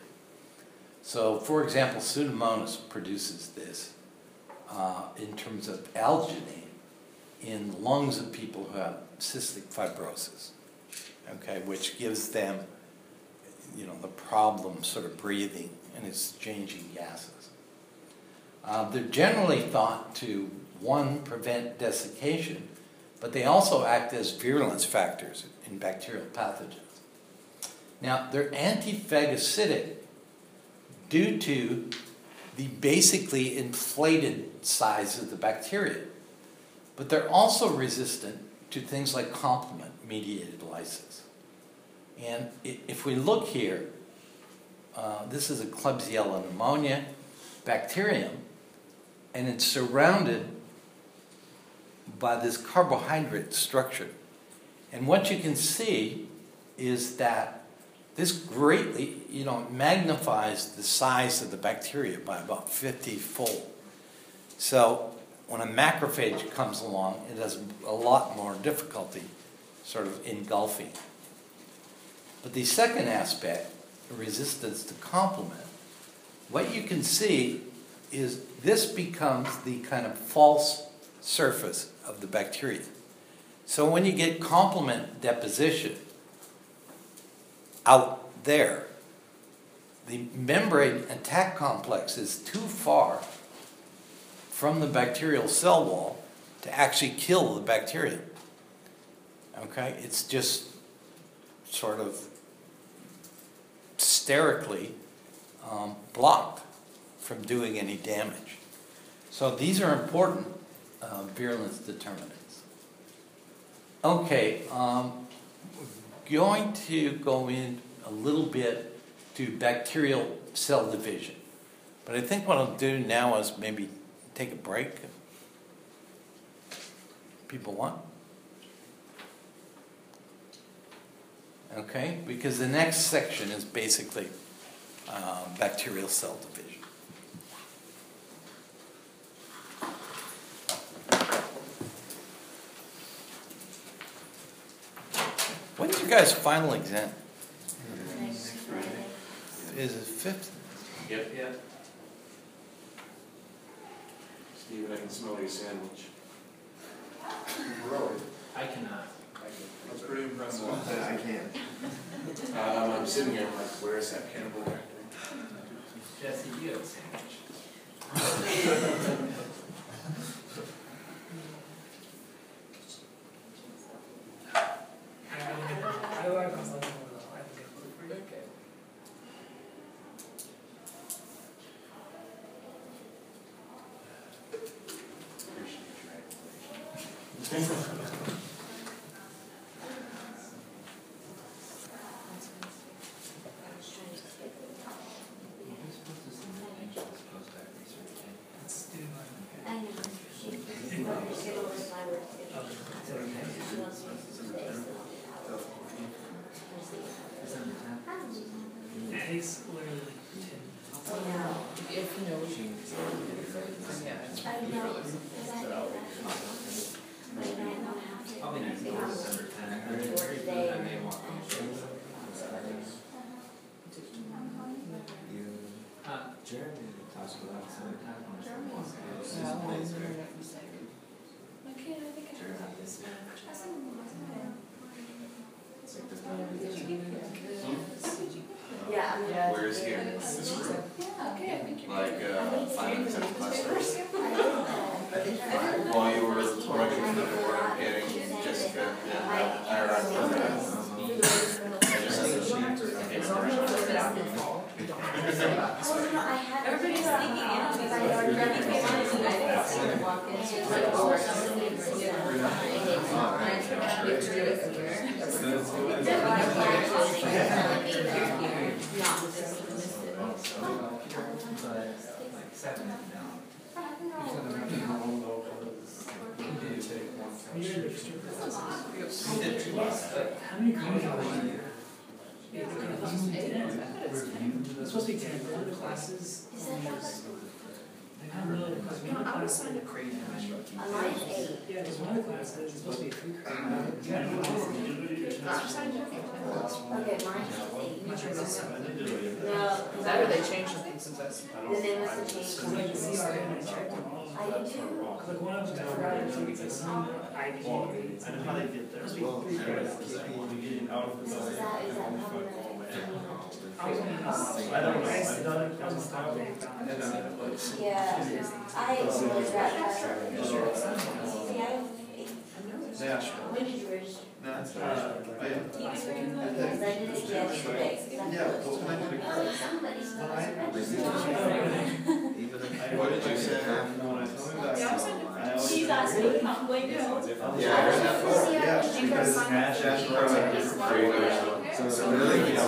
So, for example, Pseudomonas produces this uh, in terms of alginate in lungs of people who have cystic fibrosis, okay, which gives them, you know, the problem sort of breathing and exchanging gases. Uh, they're generally thought to, one, prevent desiccation, but they also act as virulence factors in bacterial pathogens. Now, they're antiphagocytic due to the basically inflated size of the bacteria. But they're also resistant to things like complement mediated lysis. And if we look here, uh, this is a Klebsiella pneumonia bacterium, and it's surrounded by this carbohydrate structure. And what you can see is that this greatly, you know, magnifies the size of the bacteria by about 50 fold. So when a macrophage comes along, it has a lot more difficulty sort of engulfing. But the second aspect, resistance to complement, what you can see is this becomes the kind of false surface of the bacteria. So when you get complement deposition out there, the membrane attack complex is too far from the bacterial cell wall to actually kill the bacteria. Okay? It's just sort of sterically um, blocked from doing any damage. So these are important uh, virulence determinants. Okay, um, going to go in a little bit to bacterial cell division. But I think what I'll do now is maybe take a break. People want? Okay, because the next section is basically uh, bacterial cell division. When's guys' final exam? Is it fifth? Yep. Yeah. Steven, I can smell your sandwich. Really? I cannot. That's pretty impressive. I can't. Um, I'm sitting here, I'm like, where is that cannibal actor? Jesse, you have a sandwich. I like on something though, I think it's pretty good. Okay. Let's do like. I know, she, she wants to go with my work schedule. She wants me to stay, so I'll be It takes literally like ten. Oh, no. If you know what you need yeah. I know, because I know that. But I don't have to. I'll be next They to want December to tenth. work today. I may want. Uh, Jeremy talks about some of the time when it's Yeah, one place well, where. Okay, I think I Jeremy have this this. man. I said, It's like this Did you give it Did you? Yeah, I'm. Yeah. Where is here? This room? Yeah, okay. Like, five and six clusters? I did that. While you were running through the door, getting Jessica, I, I remember that. I just had to. It's only a little bit after fall. Oh, no, I had. Everybody's sneaking in on these. I already Running came behind out and I didn't see tonight. them walk in. She was like, oh, somebody was sitting behind. And I tried to get to do it again. Like seven now. How many cars are there? Yeah, it's like a few ten. It's supposed to be ten, but the classes, Is don't know, because one of the. A of eight. Yeah, there's one of the classes, it's supposed to be a three credit. Yeah, Okay, mine is eight. No, that or they changed something since I. then they must have changed. Cause the I checked them. I did too. How they that. Supposed to that? I was gonna, I don't know, I just done it, I was just talking about it. Yeah, I was that, uh, see, I have eight. When did you register? That's, Because I did it yesterday. Somebody's supposed to register. What did you say? She's asking me, I'm going to. Yeah, I heard that. Yeah, did you guys sign up? That's for like different creators. So, so really, you know,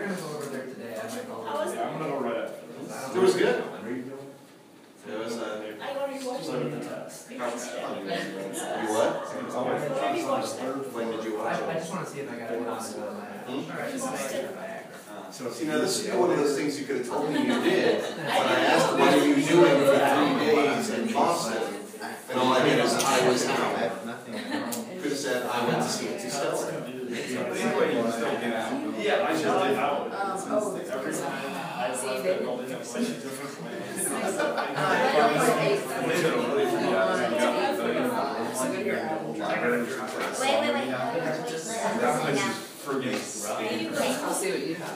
It was good. It It was, uh, I already watched it. the test. you what? When did you watch I, I it? just wanna see if I got it on my. Hmm? Alright, just like Viagra. So, see, now this is one of those things you could have told me you did, when I asked what are you doing for three days in Boston? And all I did is I was out. Nothing. Could have said, I went to see it to Stella. Anyway, you can still get out. Yeah, I just did out. Every time I See, left, they- I called in a different ways. I don't like eight. They don't really figure out how it. So good you're out. Wait, wait, wait. That place is friggin' I'll see what you have.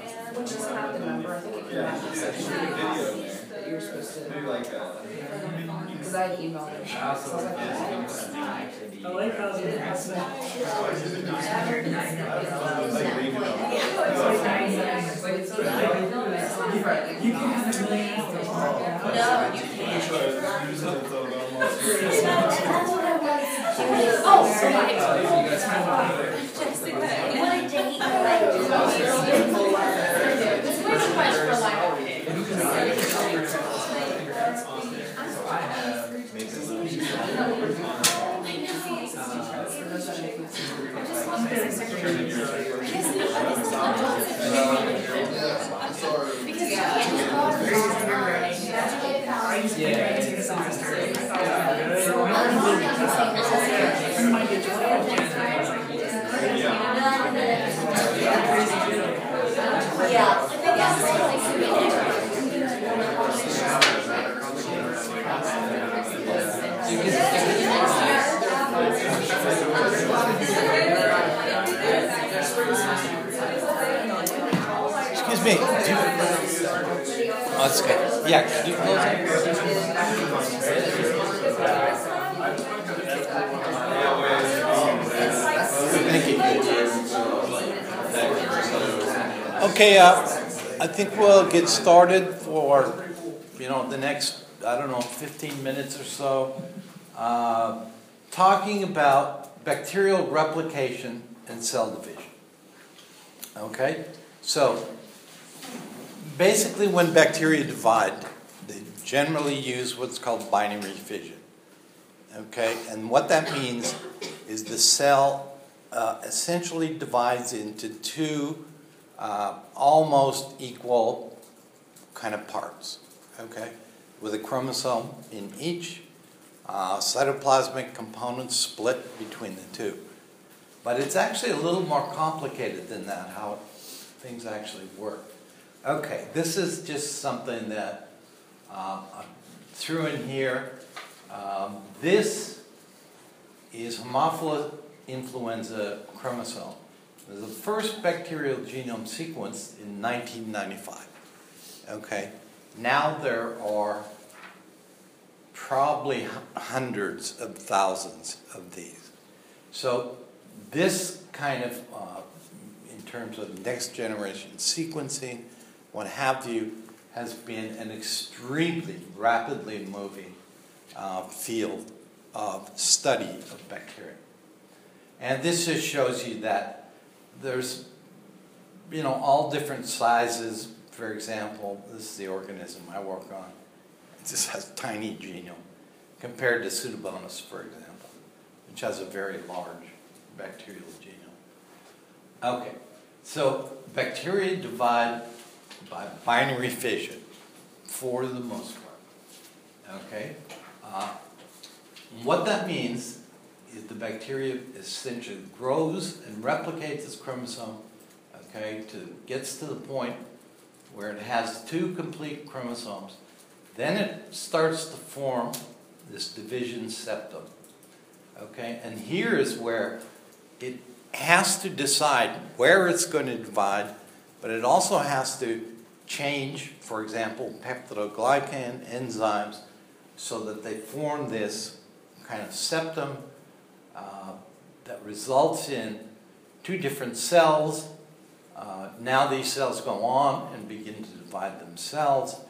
which is not the number, I think it came out section that you were supposed to. Maybe like, uh, Cause I had emailed it. So I was like, I like how the investment. Friday. You can have a million dollars. No, you can't. try to use it until the almost. Oh, right. You guys have one. You wanted to eat like. Which much for like? So I have. Yeah. That's good. Yeah, could you close it? Okay, uh, I think we'll get started for, you know, the next, I don't know, 15 minutes or so, uh, talking about bacterial replication and cell division. Okay? So, basically, when bacteria divide, they generally use what's called binary fission. Okay? And what that means is the cell uh, essentially divides into two uh, almost equal kind of parts. Okay? With a chromosome in each, uh, cytoplasmic components split between the two. But it's actually a little more complicated than that, how things actually work. Okay, this is just something that um, I threw in here. Um, this is Haemophilus influenza chromosome. It was the first bacterial genome sequenced in 1995. Okay, now there are probably hundreds of thousands of these. So this kind of, uh, in terms of next generation sequencing, what have you, has been an extremely rapidly moving uh, field of study of bacteria. And this just shows you that there's, you know, all different sizes. For example, this is the organism I work on. It just has a tiny genome compared to Pseudomonas, for example, which has a very large bacterial genome. Okay, so bacteria divide by binary fission for the most part. Okay? Uh, what that means is the bacteria essentially grows and replicates its chromosome, okay, to, gets to the point where it has two complete chromosomes, then it starts to form this division septum. Okay, and here is where it has to decide where it's going to divide, but it also has to change, for example, peptidoglycan enzymes so that they form this kind of septum uh, that results in two different cells. Uh, now these cells go on and begin to divide themselves,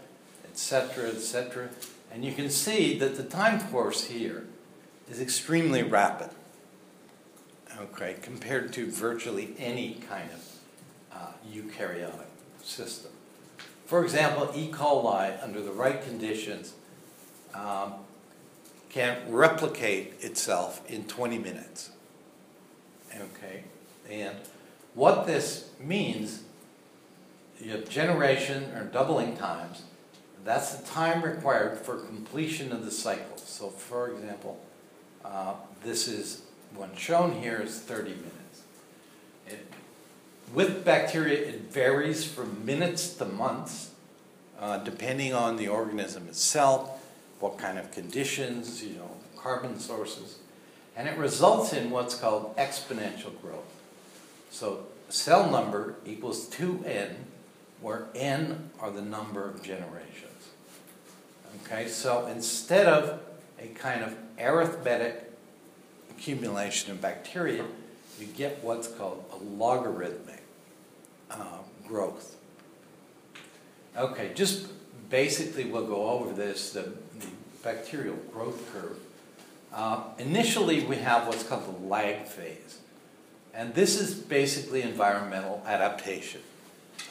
etc., etc. And you can see that the time course here is extremely rapid, okay, compared to virtually any kind of uh, eukaryotic system. For example, E. coli, under the right conditions, um, can replicate itself in 20 minutes. Okay, and what this means, you have generation or doubling times, that's the time required for completion of the cycle. So, for example, uh, this is one shown here is 30 minutes. It, with bacteria, it varies from minutes to months, uh, depending on the organism itself, what kind of conditions, you know, carbon sources, and it results in what's called exponential growth. So cell number equals 2n, where n are the number of generations. Okay, so instead of a kind of arithmetic accumulation of bacteria, you get what's called a logarithmic uh, growth. Okay, just basically we'll go over this, the, the bacterial growth curve. Uh, initially, we have what's called the lag phase. And this is basically environmental adaptation.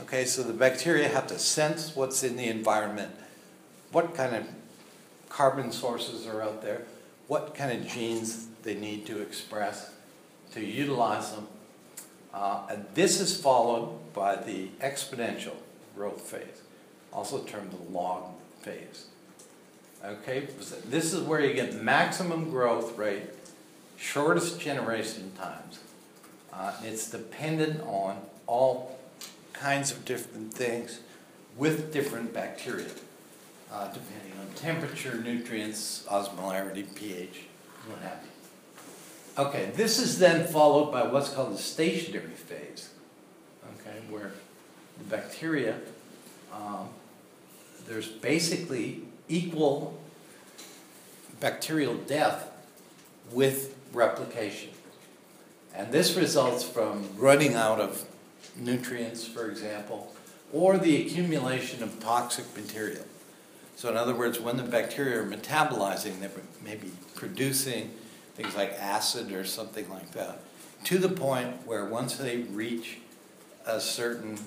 Okay, so the bacteria have to sense what's in the environment, what kind of carbon sources are out there, what kind of genes they need to express to utilize them. Uh, and this is followed by the exponential growth phase, also termed the log phase. Okay, this is where you get maximum growth rate, shortest generation times. Uh, it's dependent on all kinds of different things with different bacteria, uh, depending on temperature, nutrients, osmolarity, pH, what have you. Okay, this is then followed by what's called the stationary phase, okay, where the bacteria, um, there's basically equal bacterial death with replication. And this results from running out of nutrients, for example, or the accumulation of toxic material. So, in other words, when the bacteria are metabolizing, they're maybe producing things like acid or something like that, to the point where once they reach a certain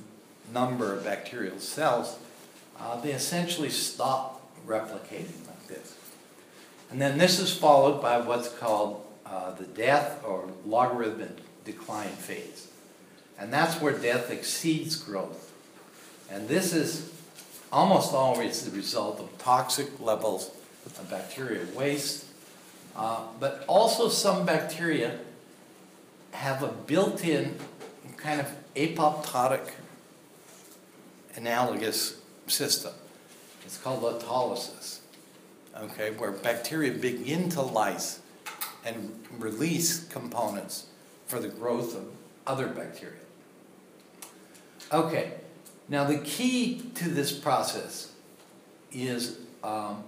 number of bacterial cells, uh, they essentially stop replicating like this. And then this is followed by what's called uh, the death or logarithmic decline phase. And that's where death exceeds growth. And this is almost always the result of toxic levels of bacterial waste. Uh, but also, some bacteria have a built in kind of apoptotic analogous system. It's called autolysis, okay, where bacteria begin to lyse and release components for the growth of other bacteria. Okay, now the key to this process is um,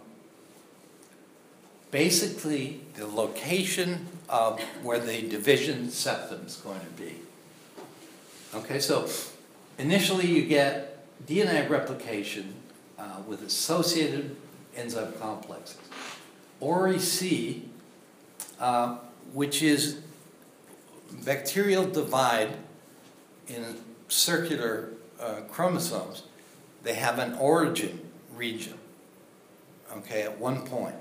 basically the location of where the division septum is going to be. Okay, so initially you get DNA replication uh, with associated enzyme complexes. ORI-C, uh, which is bacterial divide in circular uh, chromosomes, they have an origin region, okay, at one point.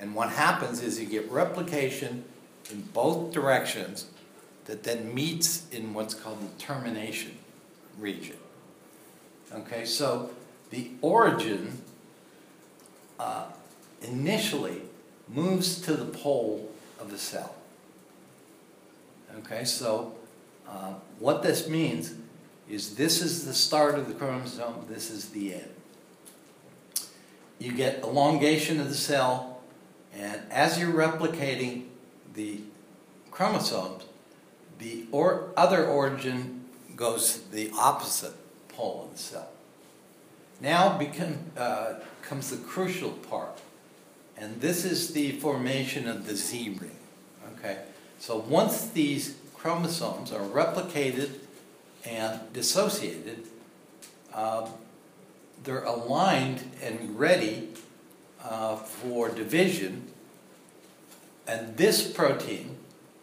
And what happens is you get replication in both directions that then meets in what's called the termination region. Okay, so the origin uh, initially moves to the pole of the cell. Okay, so uh, what this means is this is the start of the chromosome, this is the end. You get elongation of the cell, and as you're replicating the chromosomes, the or other origin goes the opposite pole of the cell. Now become, uh, comes the crucial part, and this is the formation of the Z ring. Okay, so once these chromosomes are replicated and dissociated, uh, they're aligned and ready uh, for division. And this protein,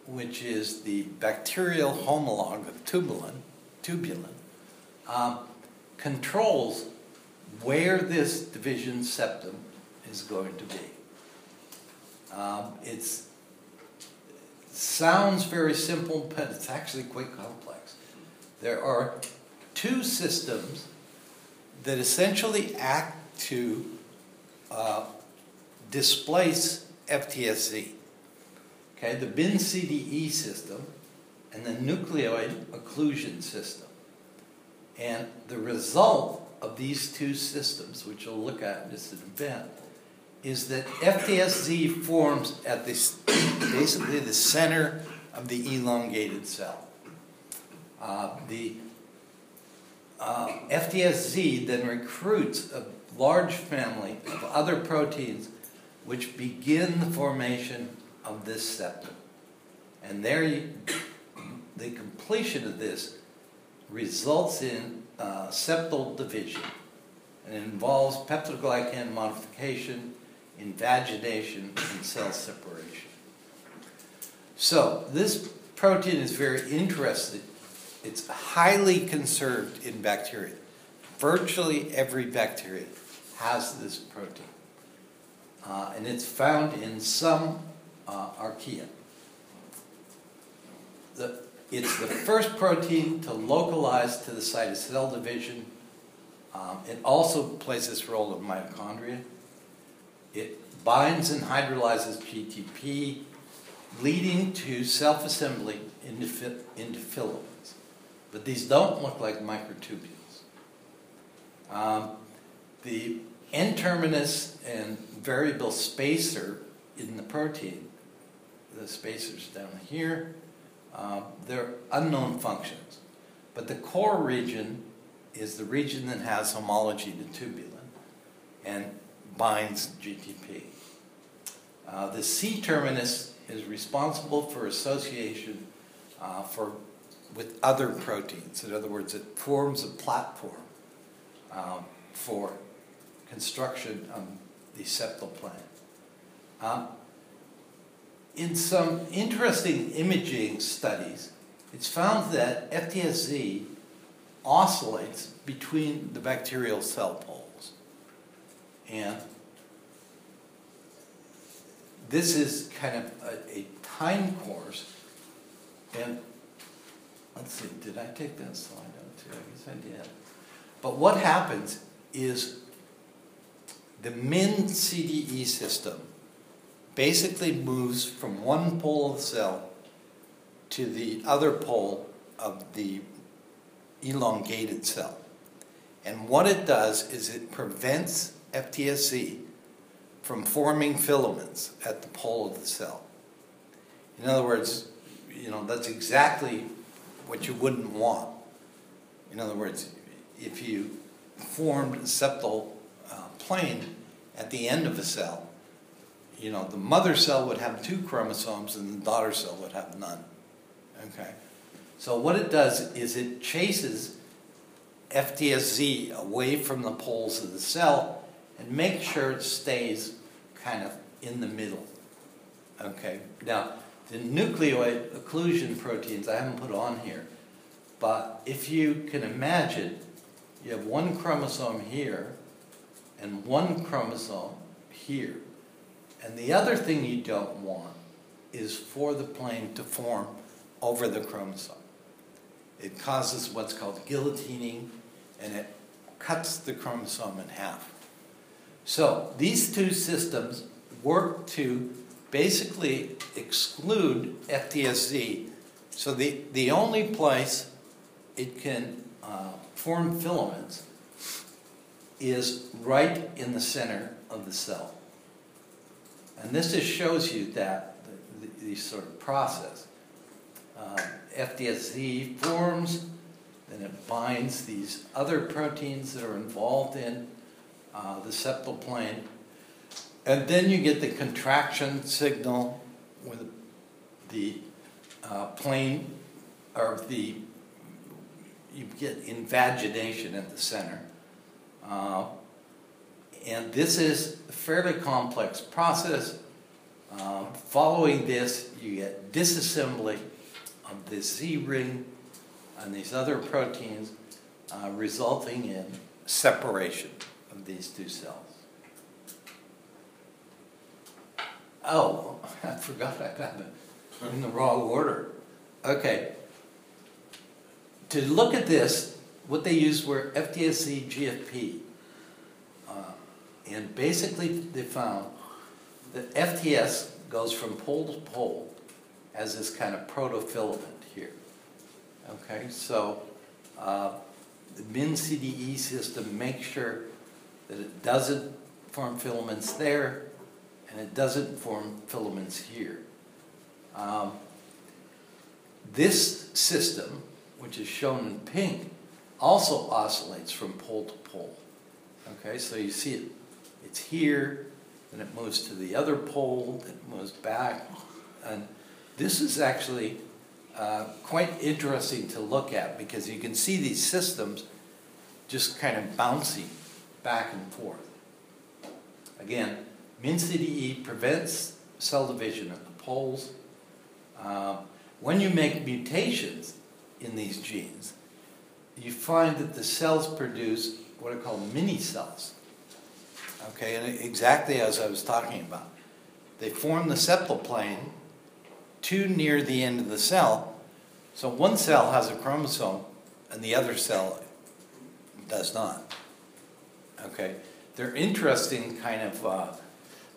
which is the bacterial homologue of tubulin, tubulin, um, controls where this division septum is going to be. Um, it sounds very simple, but it's actually quite complex. There are two systems that essentially act to uh, displace FTSZ. Okay, the MIN CDE system and the nucleoid occlusion system. And the result of these two systems, which we'll look at in just an event, is that FTSZ forms at this basically the center of the elongated cell. Uh, the uh, FTSZ then recruits a large family of other proteins which begin the formation of this septum. And there, you, the completion of this results in uh, septal division. And involves peptidoglycan modification, invagination, and cell separation. So, this protein is very interesting it's highly conserved in bacteria. Virtually every bacteria has this protein. Uh, and it's found in some uh, archaea. The, it's the first protein to localize to the site of cell division. Um, it also plays this role of mitochondria. It binds and hydrolyzes GTP, leading to self assembly into, into filaments. But these don't look like microtubules. Um, the N-terminus and variable spacer in the protein, the spacers down here, uh, they're unknown functions. But the core region is the region that has homology to tubulin and binds GTP. Uh, the C terminus is responsible for association uh, for with other proteins. In other words, it forms a platform um, for construction of the septal plane. Um, in some interesting imaging studies, it's found that FTSZ oscillates between the bacterial cell poles. And this is kind of a, a time course. And let's see, did I take that slide out too? I guess I did. But what happens is the MIN CDE system basically moves from one pole of the cell to the other pole of the elongated cell. And what it does is it prevents FTSZ from forming filaments at the pole of the cell. In other words, you know, that's exactly what you wouldn't want. In other words, if you formed a septal uh, plane at the end of a cell, you know, the mother cell would have two chromosomes and the daughter cell would have none. Okay? So what it does is it chases FTSZ away from the poles of the cell and makes sure it stays kind of in the middle. Okay? Now, the nucleoid occlusion proteins I haven't put on here. But if you can imagine, you have one chromosome here and one chromosome here. And the other thing you don't want is for the plane to form over the chromosome. It causes what's called guillotining and it cuts the chromosome in half. So these two systems work to basically exclude FTSZ. So the, the only place it can uh, form filaments is right in the center of the cell. And this just shows you that, the, the, sort of process. Uh, FTSZ forms, then it binds these other proteins that are involved in uh, the septal plane. And then you get the contraction signal with the uh, plane, or the, you get invagination at the center. Uh, and this is a fairly complex process. Uh, following this, you get disassembly of the Z ring and these other proteins, uh, resulting in separation of these two cells. Oh, I forgot I got it in the wrong order. Okay. To look at this, what they used were FTSZ GFP. And basically, they found that FTS goes from pole to pole as this kind of protofilament here. Okay, so uh, the MinCDE system makes sure that it doesn't form filaments there and it doesn't form filaments here. Um, this system, which is shown in pink, also oscillates from pole to pole. Okay, so you see it, it's here, then it moves to the other pole, then it moves back, and this is actually uh, quite interesting to look at because you can see these systems just kind of bouncing back and forth. Again, MinCDE prevents cell division at the poles. Uh, when you make mutations in these genes, you find that the cells produce what are called mini cells. Okay, and exactly as I was talking about. They form the septal plane too near the end of the cell. So one cell has a chromosome and the other cell does not. Okay, they're interesting kind of uh,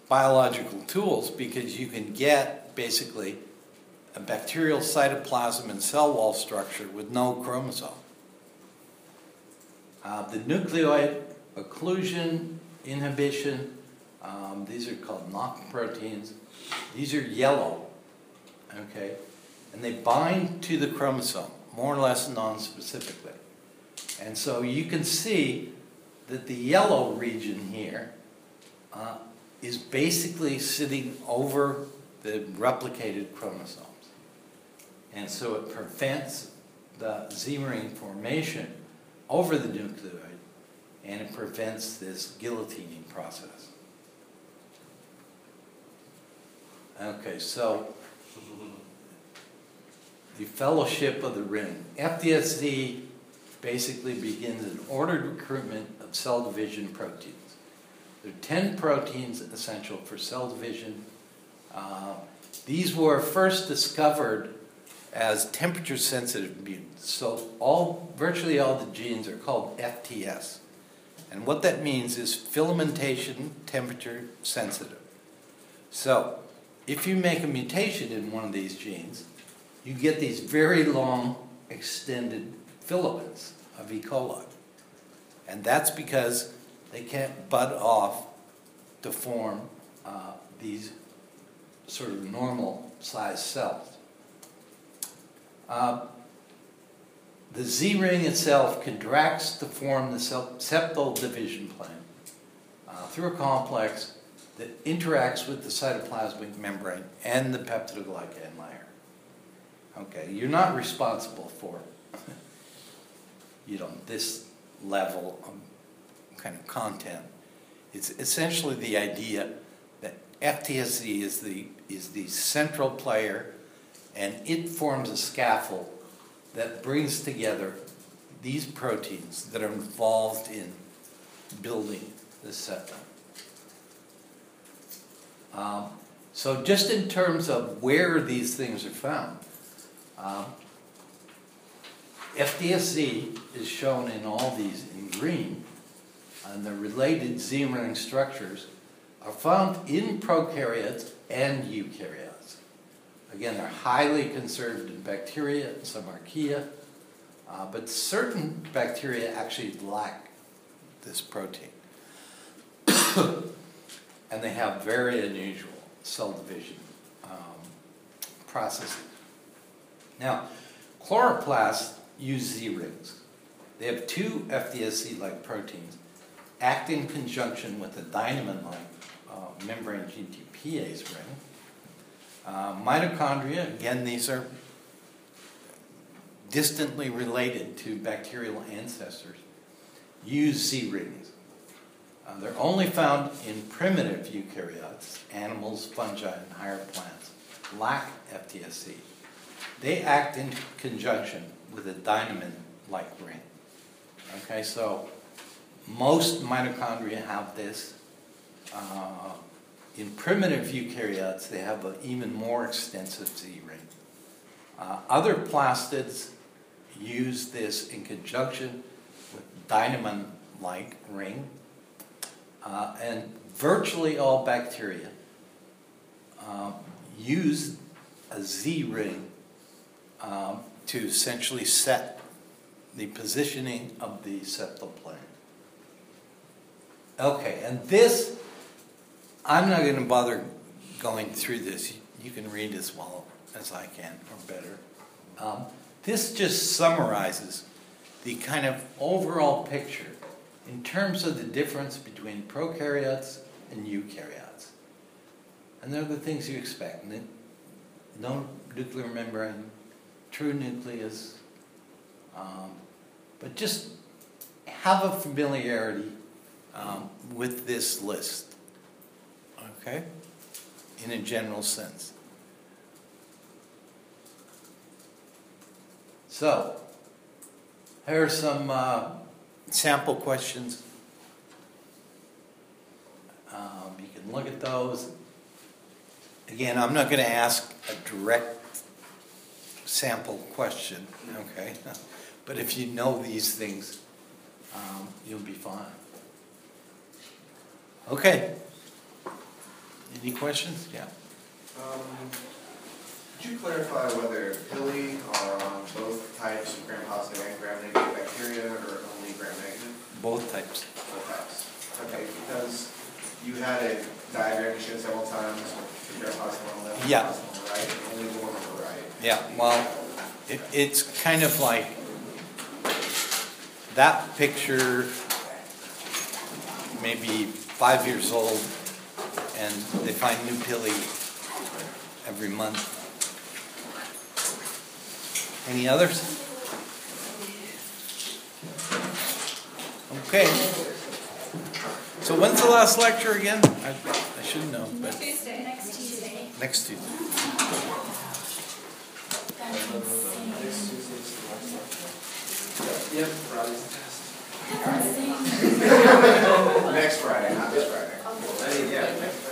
biological tools because you can get basically a bacterial cytoplasm and cell wall structure with no chromosome. Uh, the nucleoid occlusion, inhibition, um, these are called Noc proteins. These are yellow, okay? And they bind to the chromosome, more or less non-specifically. And so you can see that the yellow region here uh, is basically sitting over the replicated chromosomes. And so it prevents the Z-ring formation over the nucleoid and it prevents this guillotining process. Okay, so the fellowship of the ring. FTSZ basically begins an ordered recruitment of cell division proteins. There are 10 proteins essential for cell division. Uh, these were first discovered as temperature sensitive mutants. So all virtually all the genes are called FTS. And what that means is filamentation temperature sensitive. So if you make a mutation in one of these genes, you get these very long extended filaments of E. coli. And that's because they can't bud off to form uh, these sort of normal sized cells. Uh, the Z ring itself contracts to form the septal division plane uh, through a complex that interacts with the cytoplasmic membrane and the peptidoglycan layer. Okay, you're not responsible for, you know, this level of kind of content. It's essentially the idea that FTSZ is the, is the central player and it forms a scaffold that brings together these proteins that are involved in building the septum. Um, so just in terms of where these things are found, um, FTSZ is shown in all these in green, and the related Z-ring structures are found in prokaryotes and eukaryotes. Again, they're highly conserved in bacteria and some archaea. Uh, but certain bacteria actually lack this protein. and they have very unusual cell division um, processes. Now, chloroplasts use Z rings. They have two FTSZ-like proteins act in conjunction with a dynamin-like uh, membrane GTPase ring. Uh, mitochondria, again, these are distantly related to bacterial ancestors, use Z rings. Uh, they're only found in primitive eukaryotes, animals, fungi, and higher plants, lack FTSZ. They act in conjunction with a dynamin-like ring. Okay, so most mitochondria have this. Uh, in primitive eukaryotes, they have an even more extensive Z ring. Uh, other plastids use this in conjunction with dynamin-like ring, uh, and virtually all bacteria um, use a Z ring um, to essentially set the positioning of the septal plane. Okay, and this, I'm not going to bother going through this. You, can read as well as I can, or better. Um, this just summarizes the kind of overall picture in terms of the difference between prokaryotes and eukaryotes. And they're the things you expect. No nuclear membrane, true nucleus, um, but just have a familiarity um, with this list, okay, in a general sense. So, here are some uh, sample questions. Um, you can look at those. Again, I'm not going to ask a direct sample question, okay? But if you know these things, um, you'll be fine. Okay. Any questions? Yeah. Um, Could you clarify whether pili are on both types of gram-positive and gram-negative bacteria, or only gram-negative? Both types. Both types. Okay, because you had a diagram you showed several times with gram-positive on the left, Yeah. positive on the right, and only the one on the right. Yeah, well, it, it's kind of like that picture, maybe five years old, and they find new pili every month. Any others? Okay. So when's the last lecture again? I, I should know, but Tuesday, next Tuesday. next Tuesday. Yep, Friday's the test. Next Friday, not this Friday. Yeah, next Friday.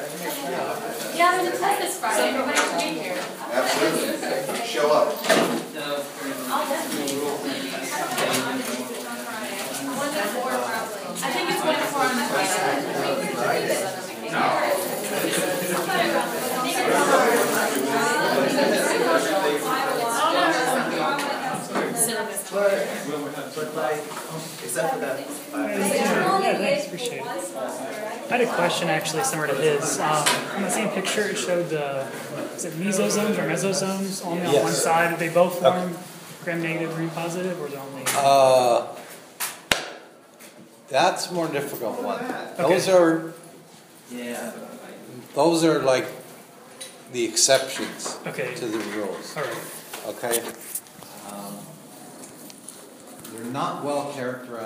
Yeah, there's a test this Friday, everybody should be here. Absolutely. Show up. I'll definitely. One to four probably. I think it's one to four on Friday. But like, except for that, Yeah, thanks, appreciate it. I had a question actually similar to his. Um, on the same picture, it showed the, is it mesosomes or mesosomes only on one side? Do they both form gram-negative, gram-positive, or is it only? Uh, that's a more difficult one. Those are, yeah, those are like the exceptions Okay, to the rules, all right. okay? They're not well characterized.